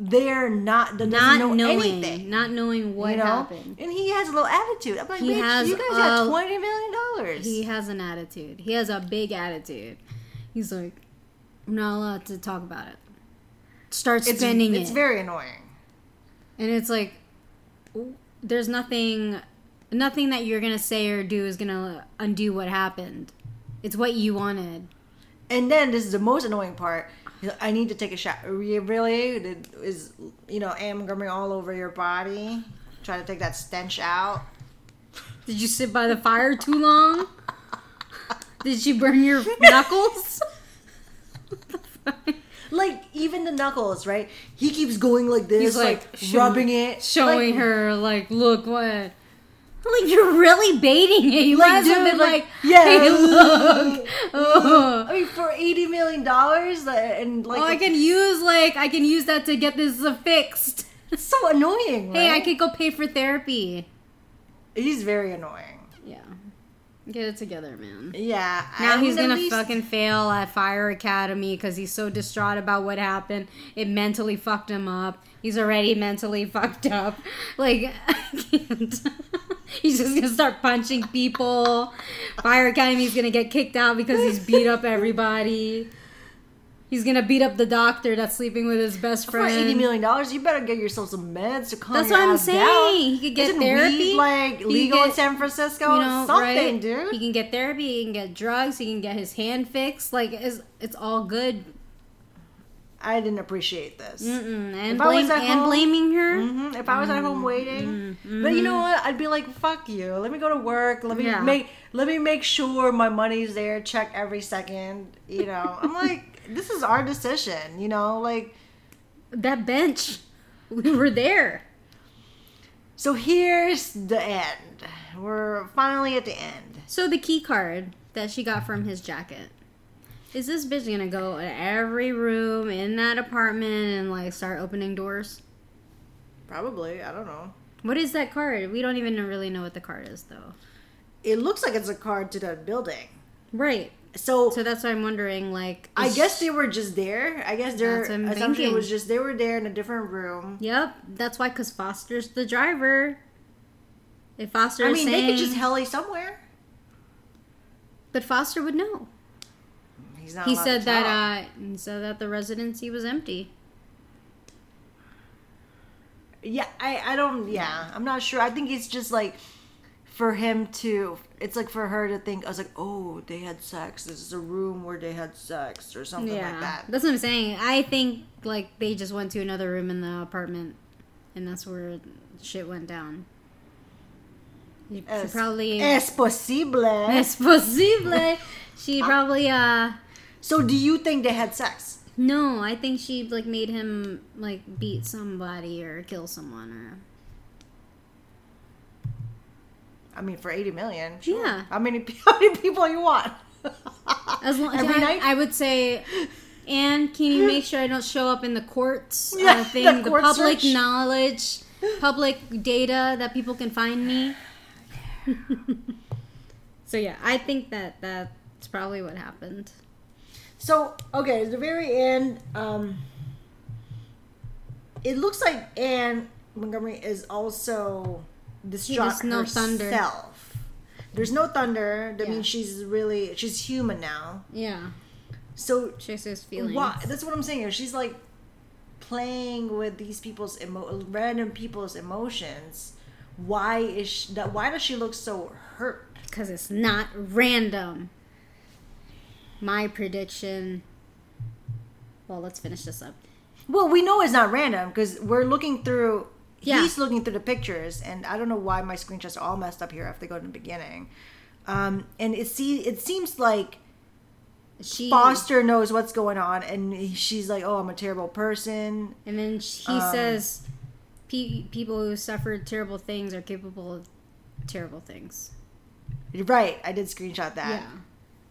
S1: there, not that
S2: not
S1: know
S2: knowing,
S1: anything.
S2: not knowing what
S1: you know,
S2: happened.
S1: and he has a little attitude. I'm like,
S2: He
S1: bitch,
S2: has
S1: you guys got twenty million dollars.
S2: He has an attitude. He has a big attitude. He's like, I'm not allowed to talk about it. Start
S1: It's,
S2: spending
S1: it's
S2: it,
S1: very annoying.
S2: and it's like, there's nothing, nothing that you're gonna say or do is gonna undo what happened. It's what you wanted.
S1: And then this is the most annoying part. I need to take a shot. Re- Really? Is you know am coming all over your body? Try to take that stench out.
S2: Did you sit by the fire too long? Did you burn your knuckles?
S1: like even the knuckles, right? He keeps going like this,
S2: He's
S1: like,
S2: like, show-
S1: rubbing it,
S2: showing
S1: like,
S2: her like, look what. Like you're really baiting it. You
S1: Like,
S2: might as
S1: dude,
S2: been
S1: like,
S2: like,
S1: yeah.
S2: hey, look. Oh.
S1: I mean, for eighty million dollars, and like,
S2: oh, I can use like I can use that to get this uh, fixed.
S1: it's so annoying.
S2: Hey, I
S1: right?
S2: could go pay for therapy.
S1: He's very annoying.
S2: Yeah, get it together, man.
S1: Yeah.
S2: Now he's gonna
S1: least-
S2: fucking fail at Fire Academy because he's so distraught about what happened. It mentally fucked him up. He's already mentally fucked up. Like I can't. he's just gonna start punching people. Fire Academy's gonna get kicked out because he's beat up everybody. He's gonna beat up the doctor that's sleeping with his best friend.
S1: For eighty million dollars, you better get yourself some meds to calm
S2: That's
S1: your
S2: what I'm saying.
S1: down.
S2: He could get
S1: Isn't
S2: therapy.
S1: weed, like
S2: He
S1: legal in San Francisco.
S2: you know,
S1: Something,
S2: right?
S1: dude.
S2: He can get therapy. He can get drugs. He can get his hand fixed. Like it's it's all good.
S1: I didn't appreciate this.
S2: Mm-mm. And
S1: If I was
S2: blame
S1: at
S2: and
S1: home-
S2: blaming her.
S1: hmm If I was at home
S2: Mm-hmm.
S1: waiting, but you know what? I'd be like, "Fuck you! Let me go to work. Let me
S2: Yeah.
S1: make let me make sure my money's there. Check every second. You know, I'm like, this is our decision. You know, like
S2: That bench, we were there.
S1: so. Here's the end. We're finally at the end.
S2: So the key card that she got from his jacket. Is this bitch gonna go in every room in that apartment and like start opening doors?
S1: Probably. I don't know.
S2: What is that card? We don't even really know what the card is though.
S1: It looks like it's a card to that building.
S2: Right.
S1: So,
S2: So that's why I'm wondering. Like,
S1: I guess they were just there. I guess their
S2: That's what I'm
S1: assumption
S2: thinking.
S1: was just they were there in a different room.
S2: Yep, that's why. Cause Foster's the driver. If Foster,
S1: I mean, they could just heli somewhere.
S2: but Foster would know.
S1: He's not.
S2: He said that. uh He said that the residency was empty.
S1: Yeah, I, I don't. Yeah, I'm not sure. I think it's just like for him to. It's like for her to think. I was like, oh, they had sex. This is a room where they had sex or something
S2: yeah,
S1: like that.
S2: that's what I'm saying. I think like they just went to another room in the apartment, and that's where shit went down. You
S1: Es,
S2: probably
S1: es posible.
S2: es posible. She probably uh
S1: So, do you think they had sex?
S2: no. I think she like made him like beat somebody or kill someone or
S1: I mean, for eighty million, sure.
S2: Yeah.
S1: How many how many people you want?
S2: As long
S1: Every
S2: I,
S1: night?
S2: I would say, and can you make sure I don't show up in the courts
S1: Yeah,
S2: uh, thing,
S1: the
S2: the,
S1: court
S2: public
S1: search.
S2: knowledge, public data that people can find me. so yeah, I think that that's probably what happened.
S1: So okay, at the very end, um, it looks like Anne Montgomery is also distraught
S2: there's no thunder.
S1: herself. There's no thunder. That
S2: Yeah.
S1: means she's really she's human now.
S2: Yeah,
S1: So
S2: she says feelings.
S1: why? That's what I'm saying. Here. She's like playing with these people's emo- random people's emotions. Why is she, that? Why does she look so hurt?
S2: Because it's not random. My prediction. Well, let's finish this up.
S1: Well, we know it's not random because we're looking through.
S2: Yeah.
S1: He's looking through the pictures, and I don't know why my screenshots are all messed up here. I have to go to the beginning, um, and it see it seems like
S2: She
S1: Foster knows what's going on, and she's like, "Oh, I'm a terrible person."
S2: And then he
S1: Um,
S2: says, Pe- "People who suffered terrible things are capable of terrible things."
S1: Right, I did screenshot that.
S2: Yeah,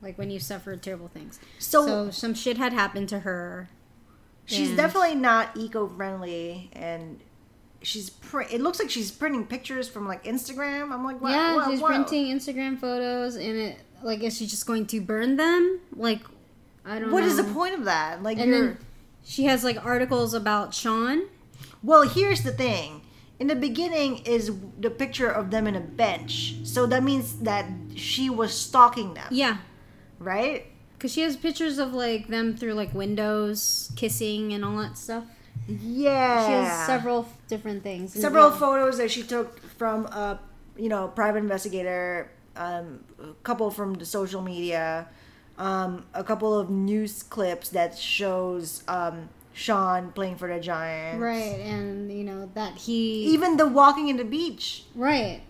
S2: like when you suffered terrible things.
S1: So,
S2: So some shit had happened to her.
S1: she's definitely not eco-friendly, and she's pr- it looks like she's printing pictures from like Instagram. I'm like, what?
S2: yeah, she's printing Instagram photos, and it like is she just going to burn them? Like, I don't.
S1: What
S2: know.
S1: is the point of that? Like,
S2: And
S1: you're.
S2: then she has like articles about Sean.
S1: Well, here's the thing. In the beginning is the picture of them in a bench. So that means that she was stalking them,
S2: Yeah,
S1: right?
S2: because she has pictures of like them through like windows, kissing, and all that stuff.
S1: Yeah.
S2: She has several f- different things.
S1: several
S2: Yeah.
S1: photos that she took from a you know private investigator, um, a couple from the social media, um, a couple of news clips that shows um, Sean playing for the Giants.
S2: Right, and you know that he
S1: Even the walking in the beach.
S2: right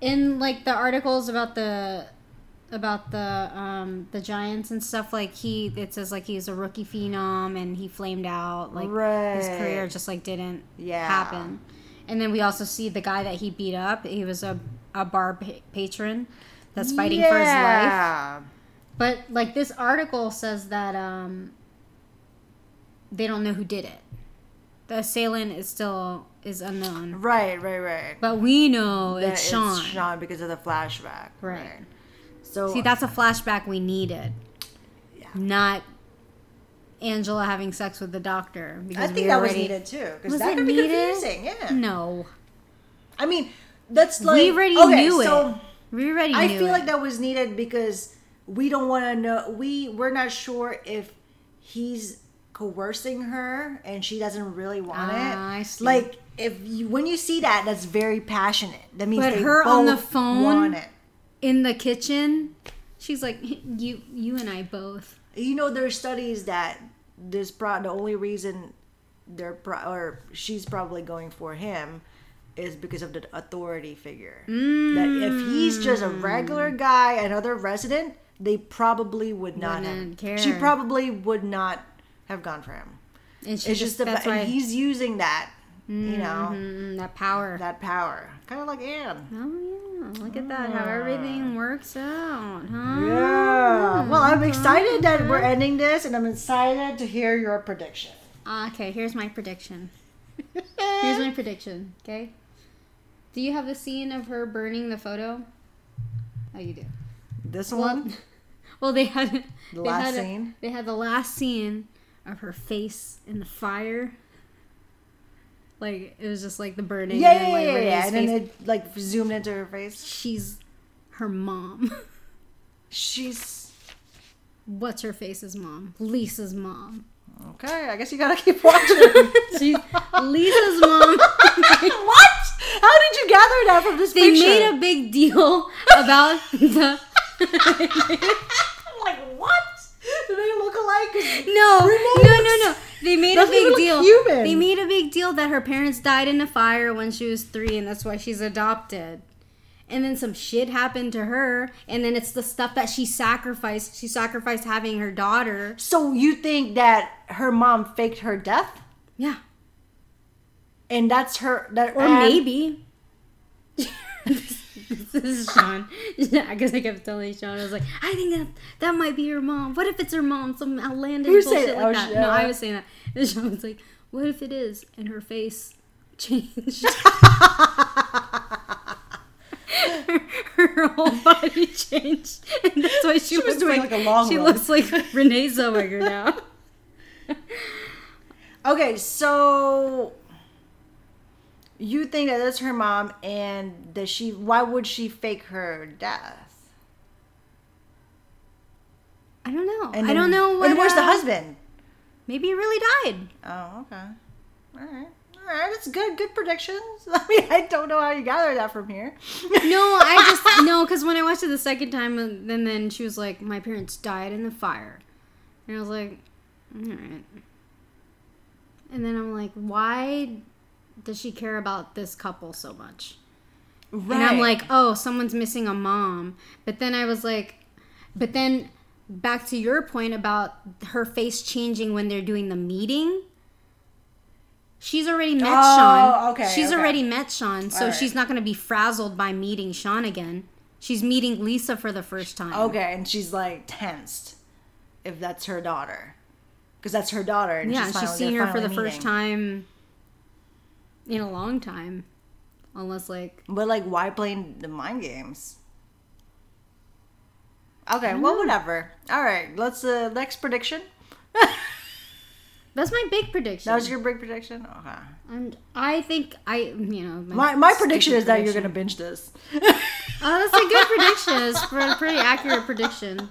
S2: in like the articles about the about the um the Giants and stuff. Like he, it says like he's a rookie phenom and he flamed out. Like his career just like didn't
S1: Yeah.
S2: happen. And then we also see the guy that he beat up. He was a a bar pa- patron that's fighting for his life. But like this article says that um they don't know who did it. The assailant is still is unknown.
S1: Right, right, right.
S2: But we know
S1: That
S2: it's Sean.
S1: Sean because of the flashback.
S2: Right.
S1: So
S2: See, that's a flashback we needed.
S1: Yeah.
S2: Not Angela having sex with the doctor.
S1: I
S2: Because
S1: think
S2: we
S1: that
S2: already,
S1: was needed too because that
S2: it
S1: could be confusing. Yeah.
S2: No.
S1: I mean, that's like
S2: we already
S1: okay,
S2: knew
S1: so
S2: it. We already knew it.
S1: I feel
S2: it.
S1: like that was needed because we don't want to know. We we're not sure if he's coercing her and she doesn't really want it.
S2: Ah, I see.
S1: Like if you when you see that, that's very passionate. That means
S2: But her on the phone-
S1: want it.
S2: In the kitchen, she's like, "You, you and I both."
S1: You know, there are studies that this pro the only reason they're pro- or she's probably going for him is because of the authority figure. That if he's just a regular
S2: Mm.
S1: guy, another resident, they probably would not
S2: Wouldn't
S1: have.
S2: care.
S1: She probably would not have gone for him.
S2: And she
S1: It's just the
S2: that's
S1: and
S2: why
S1: he's using that, you know,
S2: Mm, that power.
S1: that power, kind of like Anne.
S2: oh yeah, look at that! How everything works out, huh?
S1: Yeah. Well, I'm excited that we're ending this, and I'm excited to hear your prediction.
S2: Ah, Okay, here's my prediction. Here's my prediction. Okay. Do you have the scene of her burning the photo? Oh, you do.
S1: This
S2: Well,
S1: one.
S2: well, they had
S1: The
S2: they
S1: last
S2: had a-
S1: scene?
S2: they had the last scene of her face in the fire. Like it was just like the burning.
S1: Yeah,
S2: and then,
S1: yeah,
S2: like,
S1: yeah, yeah. And then it like zoomed into her face.
S2: she's her mom.
S1: She's
S2: What's her face's mom? Lisa's mom.
S1: okay. I guess you gotta keep watching.
S2: She's Lisa's mom.
S1: what? How did you gather that from this
S2: They
S1: picture?
S2: made a big deal about the.
S1: I'm like, what? Do they look alike?
S2: No, no, no, no. They made a big deal.
S1: human.
S2: They made a big deal that her parents died in a fire when she was three, and that's why she's adopted. And then some shit happened to her, and then it's the stuff that she sacrificed. She sacrificed having her daughter.
S1: So you think that her mom faked her death,
S2: Yeah,
S1: and that's her? That
S2: or
S1: and-
S2: maybe. this is Sean. Because I kept telling Sean, I was like, I think that that might be her mom. What if it's her mom? Some outlandish
S1: Who
S2: bullshit
S1: it?
S2: like
S1: Oh,
S2: that.
S1: yeah.
S2: No, I uh, was saying that. And Sean was like, What if it is? And her face changed. her, her whole body changed, and that's why she,
S1: was doing,
S2: like,
S1: like, a long
S2: She
S1: run.
S2: looks like Renee Zellweger now.
S1: Okay, so you think that that's her mom, and that she? Why would she fake her death?
S2: I don't know.
S1: And
S2: I
S1: then-
S2: don't know. What,
S1: and where's the
S2: uh,
S1: husband?
S2: Maybe he really died.
S1: Oh, okay. All right. All right. That's good. Good predictions. I mean, I don't know how you gather that from here.
S2: No, I just no, because when I watched it the second time, and then then she was like, "My parents died in the fire," and I was like, "All right." And then I'm like, "Why does she care about this couple so much?"
S1: Right.
S2: And I'm like, "Oh, someone's missing a mom." But then I was like, "But then." Back to your point about her face changing when they're doing the meeting. She's already met
S1: Oh,
S2: Sean.
S1: okay,
S2: She's
S1: okay.
S2: already met Sean, so
S1: Alright.
S2: she's not going to be frazzled by meeting Sean again. She's meeting Lisa for the first time.
S1: okay, and she's like tensed if that's her daughter, because that's her daughter. And
S2: Yeah,
S1: she's,
S2: she's
S1: finally-
S2: her for the
S1: finally
S2: first time in a long time. Unless, like,
S1: But like, why playing the mind games? Okay, well, whatever. All right, let's uh next prediction.
S2: that's my big prediction.
S1: That was your big prediction. Okay.
S2: and I think I, you know,
S1: My my prediction is that you're gonna binge this.
S2: Oh, that's a good prediction. It's a pretty accurate prediction.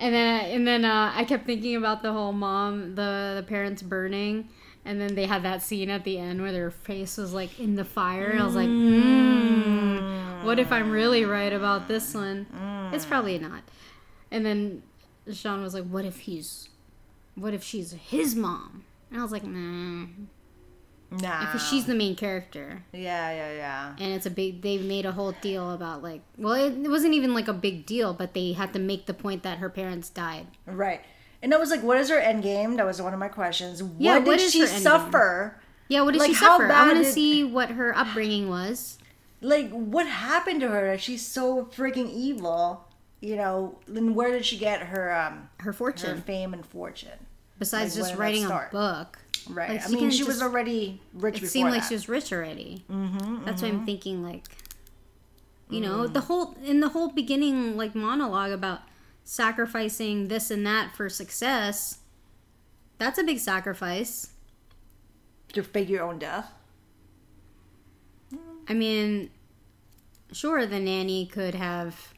S2: And then, and then uh, I kept thinking about the whole mom, the the parents burning, and then they had that scene at the end where their face was like in the fire. And I was like, mm, what if I'm really right about this one? It's probably not. And then Sean was like, what if he's, what if she's his mom? And I was like, nah.
S1: Nah.
S2: If she's the main character.
S1: Yeah, yeah, yeah.
S2: and it's a big they made a whole deal about like well it, it wasn't even like a big deal but they had to make the point that her parents died
S1: Right. And I was like, what is her end game? That was one of my questions.
S2: Yeah,
S1: what
S2: what
S1: did
S2: is
S1: she
S2: her
S1: suffer?
S2: yeah what did
S1: Like,
S2: she suffer i want to see what her upbringing was
S1: Like, what happened to her? that She's so freaking evil. You know, then where did she get her um
S2: her
S1: her
S2: fortune
S1: fame and fortune?
S2: besides
S1: like,
S2: just
S1: when did that
S2: writing a book
S1: Right.
S2: Like,
S1: I mean, she was already rich
S2: it seemed like
S1: that.
S2: she was rich already
S1: mm-hmm,
S2: that's why i'm thinking like you know
S1: Mm.
S2: the whole in the whole beginning like monologue about sacrificing this and that for success that's a big sacrifice
S1: to fake your own death.
S2: I mean, sure, the nanny could have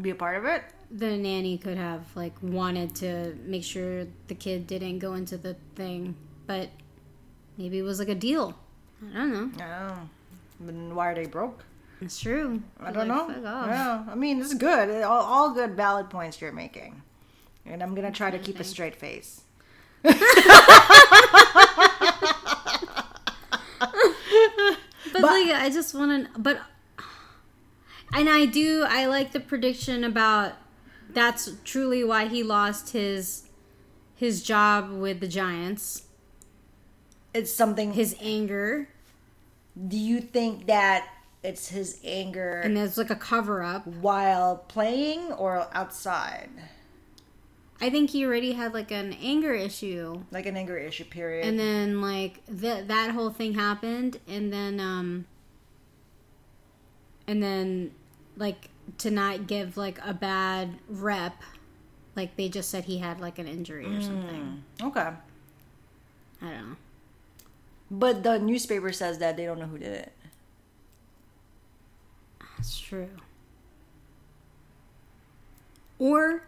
S1: Be a part of it.
S2: the nanny could have like wanted to make sure the kid didn't go into the thing, but maybe it was like a deal. I don't know.
S1: Oh. Then why are they broke?
S2: It's true.
S1: I don't
S2: Like,
S1: know. Yeah, I mean, it's good. All, all good, valid points you're making, and I'm gonna try to keep a straight face.
S2: But, like, I just want to. But and I do. I like the prediction about that's truly why he lost his his job with the Giants.
S1: It's something.
S2: His anger,
S1: do you think that it's his anger
S2: and there's like a cover up.
S1: while playing or outside,
S2: I think he already had like an anger issue.
S1: like an anger issue? Period.
S2: And then like that that whole thing happened and then um and then like to not give like a bad rep like they just said he had like an injury or something.
S1: okay,
S2: I don't know.
S1: but the newspaper says that they don't know who did it.
S2: That's true. Or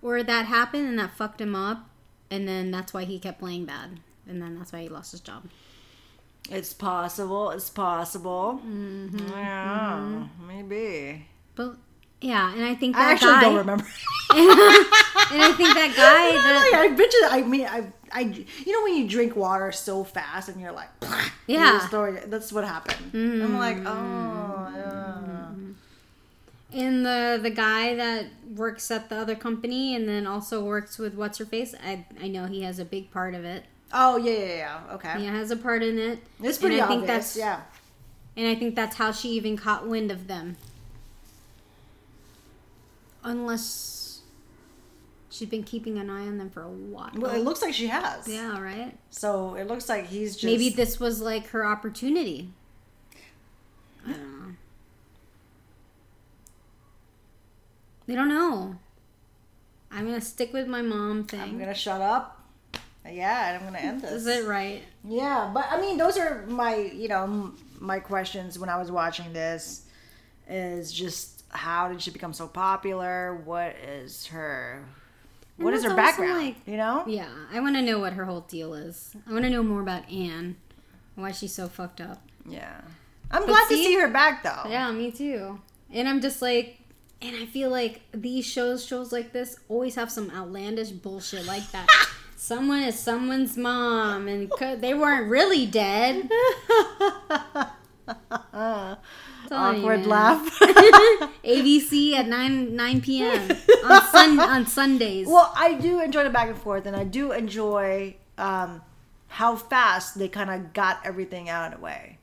S2: or that happened and that fucked him up and then that's why he kept playing bad and then that's why he lost his job.
S1: It's possible. It's possible.
S2: Mm-hmm.
S1: Yeah, maybe.
S2: But yeah, and I think
S1: I actually
S2: guy
S1: don't remember.
S2: and I think that guy that
S1: Like, I bet you. I mean, I, I, you know, when you drink water so fast and you're like,
S2: Yeah.
S1: it- that's what happened. I'm like, oh, yeah.
S2: And the the guy that works at the other company and then also works with what's her face, I I know he has a big part of it.
S1: oh yeah, yeah, yeah. Okay,
S2: He has a part in it.
S1: it's pretty
S2: and I
S1: obvious.
S2: think that's
S1: yeah,
S2: and I think that's how she even caught wind of them. Unless she's been keeping an eye on them for a while.
S1: well, it looks like she has.
S2: yeah, right.
S1: So it looks like he's just
S2: Maybe this was like her opportunity. I don't know. They don't know. I'm gonna stick with my mom thing.
S1: I'm gonna shut up. Yeah, and I'm gonna end this.
S2: Is it right?
S1: Yeah, but I mean, those are my, you know, my questions when I was watching this. Is just how did she become so popular? What is her, what is her background?
S2: like-
S1: you know?
S2: Yeah, I want to know what her whole deal is. I want to know more about Anne, why she's so fucked up.
S1: Yeah. I'm
S2: But
S1: glad to
S2: see-
S1: see her back though.
S2: Yeah, me too. And I'm just like, and I feel like these shows, shows like this, always have some outlandish bullshit like that. Someone is someone's mom, and they weren't really dead.
S1: Awkward laugh.
S2: ABC at nine nine p.m. on sun on Sundays.
S1: well, I do enjoy the back and forth, and I do enjoy um, how fast they kind of got everything out of the way.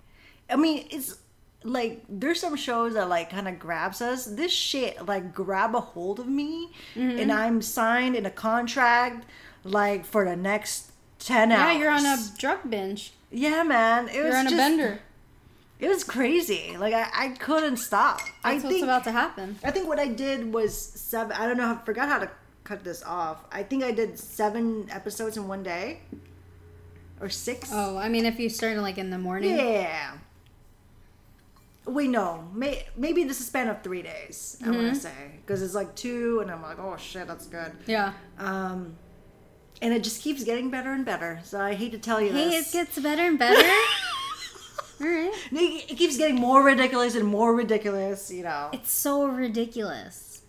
S1: I mean, it's like there's some shows that like kind of grabs us. This shit like grab a hold of me,
S2: Mm-hmm.
S1: and I'm signed in a contract like for the next ten
S2: yeah,
S1: hours.
S2: Yeah, you're on a drug binge.
S1: yeah, man. It was
S2: You're on a
S1: just,
S2: bender.
S1: It was crazy. Like I, I couldn't stop. I
S2: That's what's
S1: think
S2: about to happen.
S1: I think what I did was seven. I don't know. I forgot how to cut this off. I think I did seven episodes in one day, or six.
S2: Oh, I mean, if you started like in the morning.
S1: yeah. Wait, no. May, maybe this is span of three days. I want to say because it's like two, and I'm like, oh shit, that's good.
S2: Yeah.
S1: Um, and it just keeps getting better and better. So I hate to tell you
S2: Hey, it gets better and better. All right.
S1: it keeps getting more ridiculous and more ridiculous. You know.
S2: It's so ridiculous.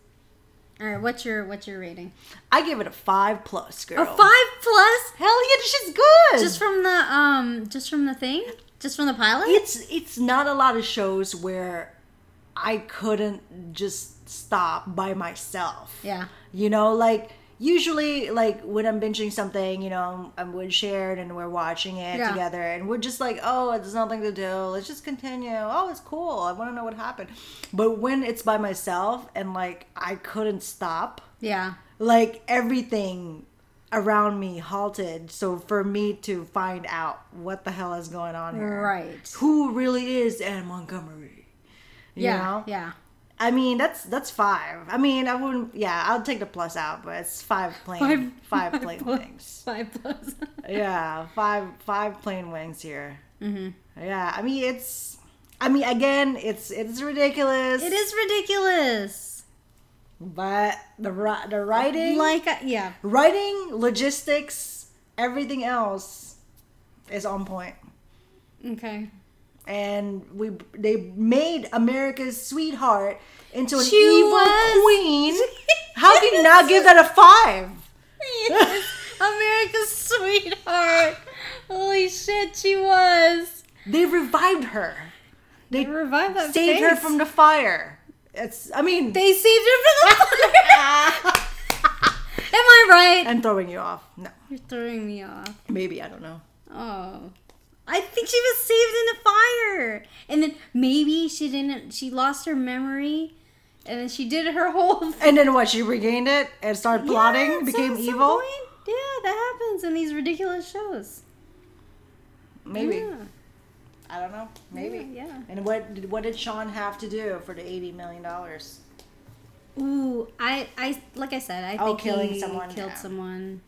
S2: All right, what's your what's your rating?
S1: I give it a five plus, girl.
S2: A five plus,
S1: Hell yeah, this shit's good.
S2: just from the um, just from the thing, just from the pilot.
S1: it's it's not a lot of shows where I couldn't just stop by myself.
S2: yeah,
S1: You know, like usually like when I'm binging something, you know, I'm, I'm with Sharon and we're watching it
S2: Yeah.
S1: together and we're just like, oh, there's nothing to do. Let's just continue. Oh, it's cool. I want to know what happened. But when it's by myself and like I couldn't stop,
S2: yeah,
S1: like everything around me halted. So for me to find out what the hell is going on here,
S2: right.
S1: who really is Anne Montgomery? You
S2: Yeah,
S1: know?
S2: yeah.
S1: I mean, that's that's five. I mean, I wouldn't. Yeah, I'll take the plus out, but it's five plain
S2: Five-
S1: five,
S2: five
S1: plain
S2: plus.
S1: wings.
S2: Five plus.
S1: Yeah, five five plain wings here. Mm-hmm. Yeah, I mean it's. I mean, again, it's it's ridiculous.
S2: it is ridiculous.
S1: but the the writing,
S2: Like, uh, yeah,
S1: writing, logistics, everything else is on point.
S2: okay.
S1: And we they made America's sweetheart into an
S2: She
S1: evil
S2: was.
S1: queen. How can you not give that a five?
S2: Yes, America's sweetheart. Holy shit, she was.
S1: They revived her. They
S2: They revived that
S1: saved her from the fire. It's I mean
S2: They saved her from the fire. Am I right?
S1: I'm throwing you off. No.
S2: You're throwing me off.
S1: Maybe, I don't know.
S2: Oh. I think she was saved in the fire. And then maybe she didn't she lost her memory and then she did her whole Thing.
S1: And then what, she regained it and started plotting,
S2: Yeah,
S1: became
S2: some- some
S1: evil?
S2: point. Yeah, that happens in these ridiculous shows.
S1: Maybe.
S2: Yeah.
S1: I don't know. Maybe.
S2: Yeah, yeah.
S1: And what did what did Sean have to do for the eighty million dollars?
S2: Ooh, I, I, like I said, I
S1: Oh,
S2: think
S1: killing
S2: he
S1: someone,
S2: killed
S1: yeah.
S2: someone,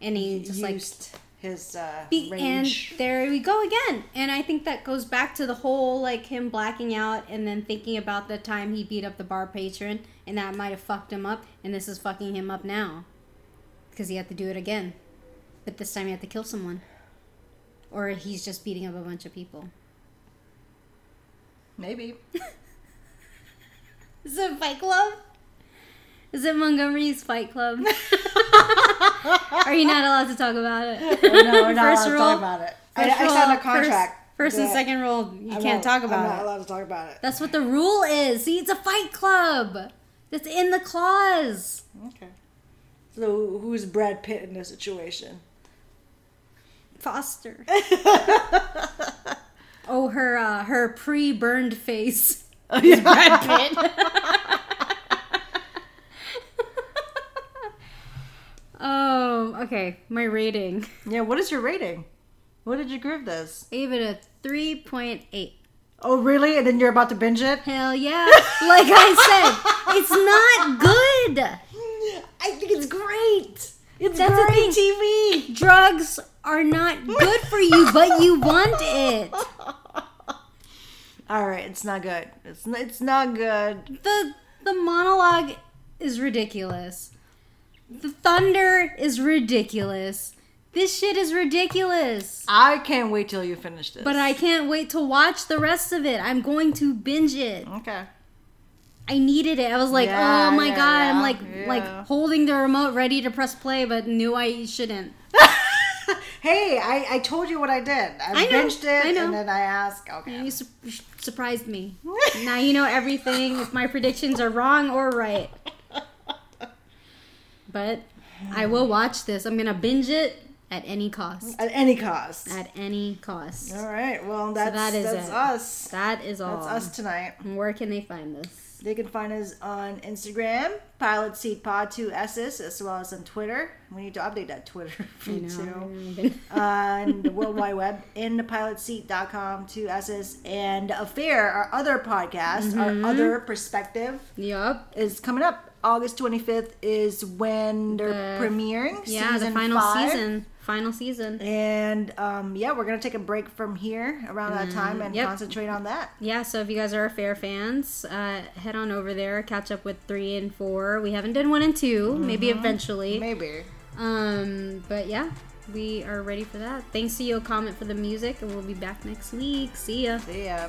S2: and he just like
S1: used his uh,
S2: Be- and there we go again. And I think that goes back to the whole like him blacking out and then thinking about the time he beat up the bar patron and that might have fucked him up and this is fucking him up now. Because he had to do it again. But this time he had to kill someone. Or he's just beating up a bunch of people.
S1: Maybe.
S2: Is it Fight Club? Is it Montgomery's Fight Club? Are you not allowed to talk about it?
S1: No, we're not
S2: First
S1: allowed to
S2: rule-
S1: talk about it. I,
S2: First
S1: I signed a contract.
S2: First, and second rule, you
S1: I'm
S2: can't
S1: not-
S2: talk about
S1: I'm
S2: about
S1: not
S2: it.
S1: allowed to talk about it.
S2: That's what the rule is. See, it's a fight club. That's in the clause.
S1: Okay. So who's Brad Pitt in this situation?
S2: Foster. oh, her uh, her pre-burned face.
S1: Oh, yeah.
S2: Brad Pitt. oh, okay. My rating.
S1: yeah. What is your rating? What did you give this?
S2: I gave it a three point eight.
S1: Oh, really? And then you're about to binge it?
S2: Hell yeah! like I said, it's not good.
S1: I think it's great. It's
S2: That's the
S1: great
S2: thing.
S1: TV.
S2: Drugs are not good for you, but you want it.
S1: All right, it's not good. It's n- it's not good.
S2: the the monologue is ridiculous. The thunder is ridiculous. This shit is ridiculous.
S1: I can't wait till you finish this.
S2: But I can't wait to watch the rest of it. I'm going to binge it.
S1: okay.
S2: I needed it. I was like,
S1: Yeah,
S2: oh my
S1: yeah,
S2: god, I'm like
S1: yeah.
S2: like holding the remote ready to press play, but knew I shouldn't.
S1: Hey, I, I told you what I did. I,
S2: I know,
S1: binged it
S2: I know.
S1: and then I asked. Okay.
S2: You su- surprised me. now you know everything. If my predictions are wrong or right. But I will watch this. I'm gonna binge it at any cost.
S1: At any cost.
S2: At any cost.
S1: All right. Well, that's
S2: that is
S1: that's us.
S2: That is all.
S1: That's us tonight.
S2: Where can they find us?
S1: They can find us on Instagram, Pilot Seat Pod Two S's, as well as on Twitter. We need to update that Twitter feed too. on the World Wide Web, in the pilotseat.com, two S's, and Affair, our other podcast,
S2: Mm-hmm.
S1: our other perspective,
S2: yup.
S1: is coming up. August 25th is when they're
S2: The-
S1: premiering.
S2: Yeah, the
S1: season
S2: final
S1: five.
S2: season. Final season.
S1: And um, yeah, we're going to take a break from here around that time and
S2: Mm, yep.
S1: concentrate on that.
S2: Yeah, so if you guys are fair fans, uh, head on over there, catch up with three and four. We haven't done one and 2 maybe eventually.
S1: Maybe.
S2: Um, but yeah, we are ready for that. Thanks to Yo Comment for the music, and we'll be back next week. See ya.
S1: See ya.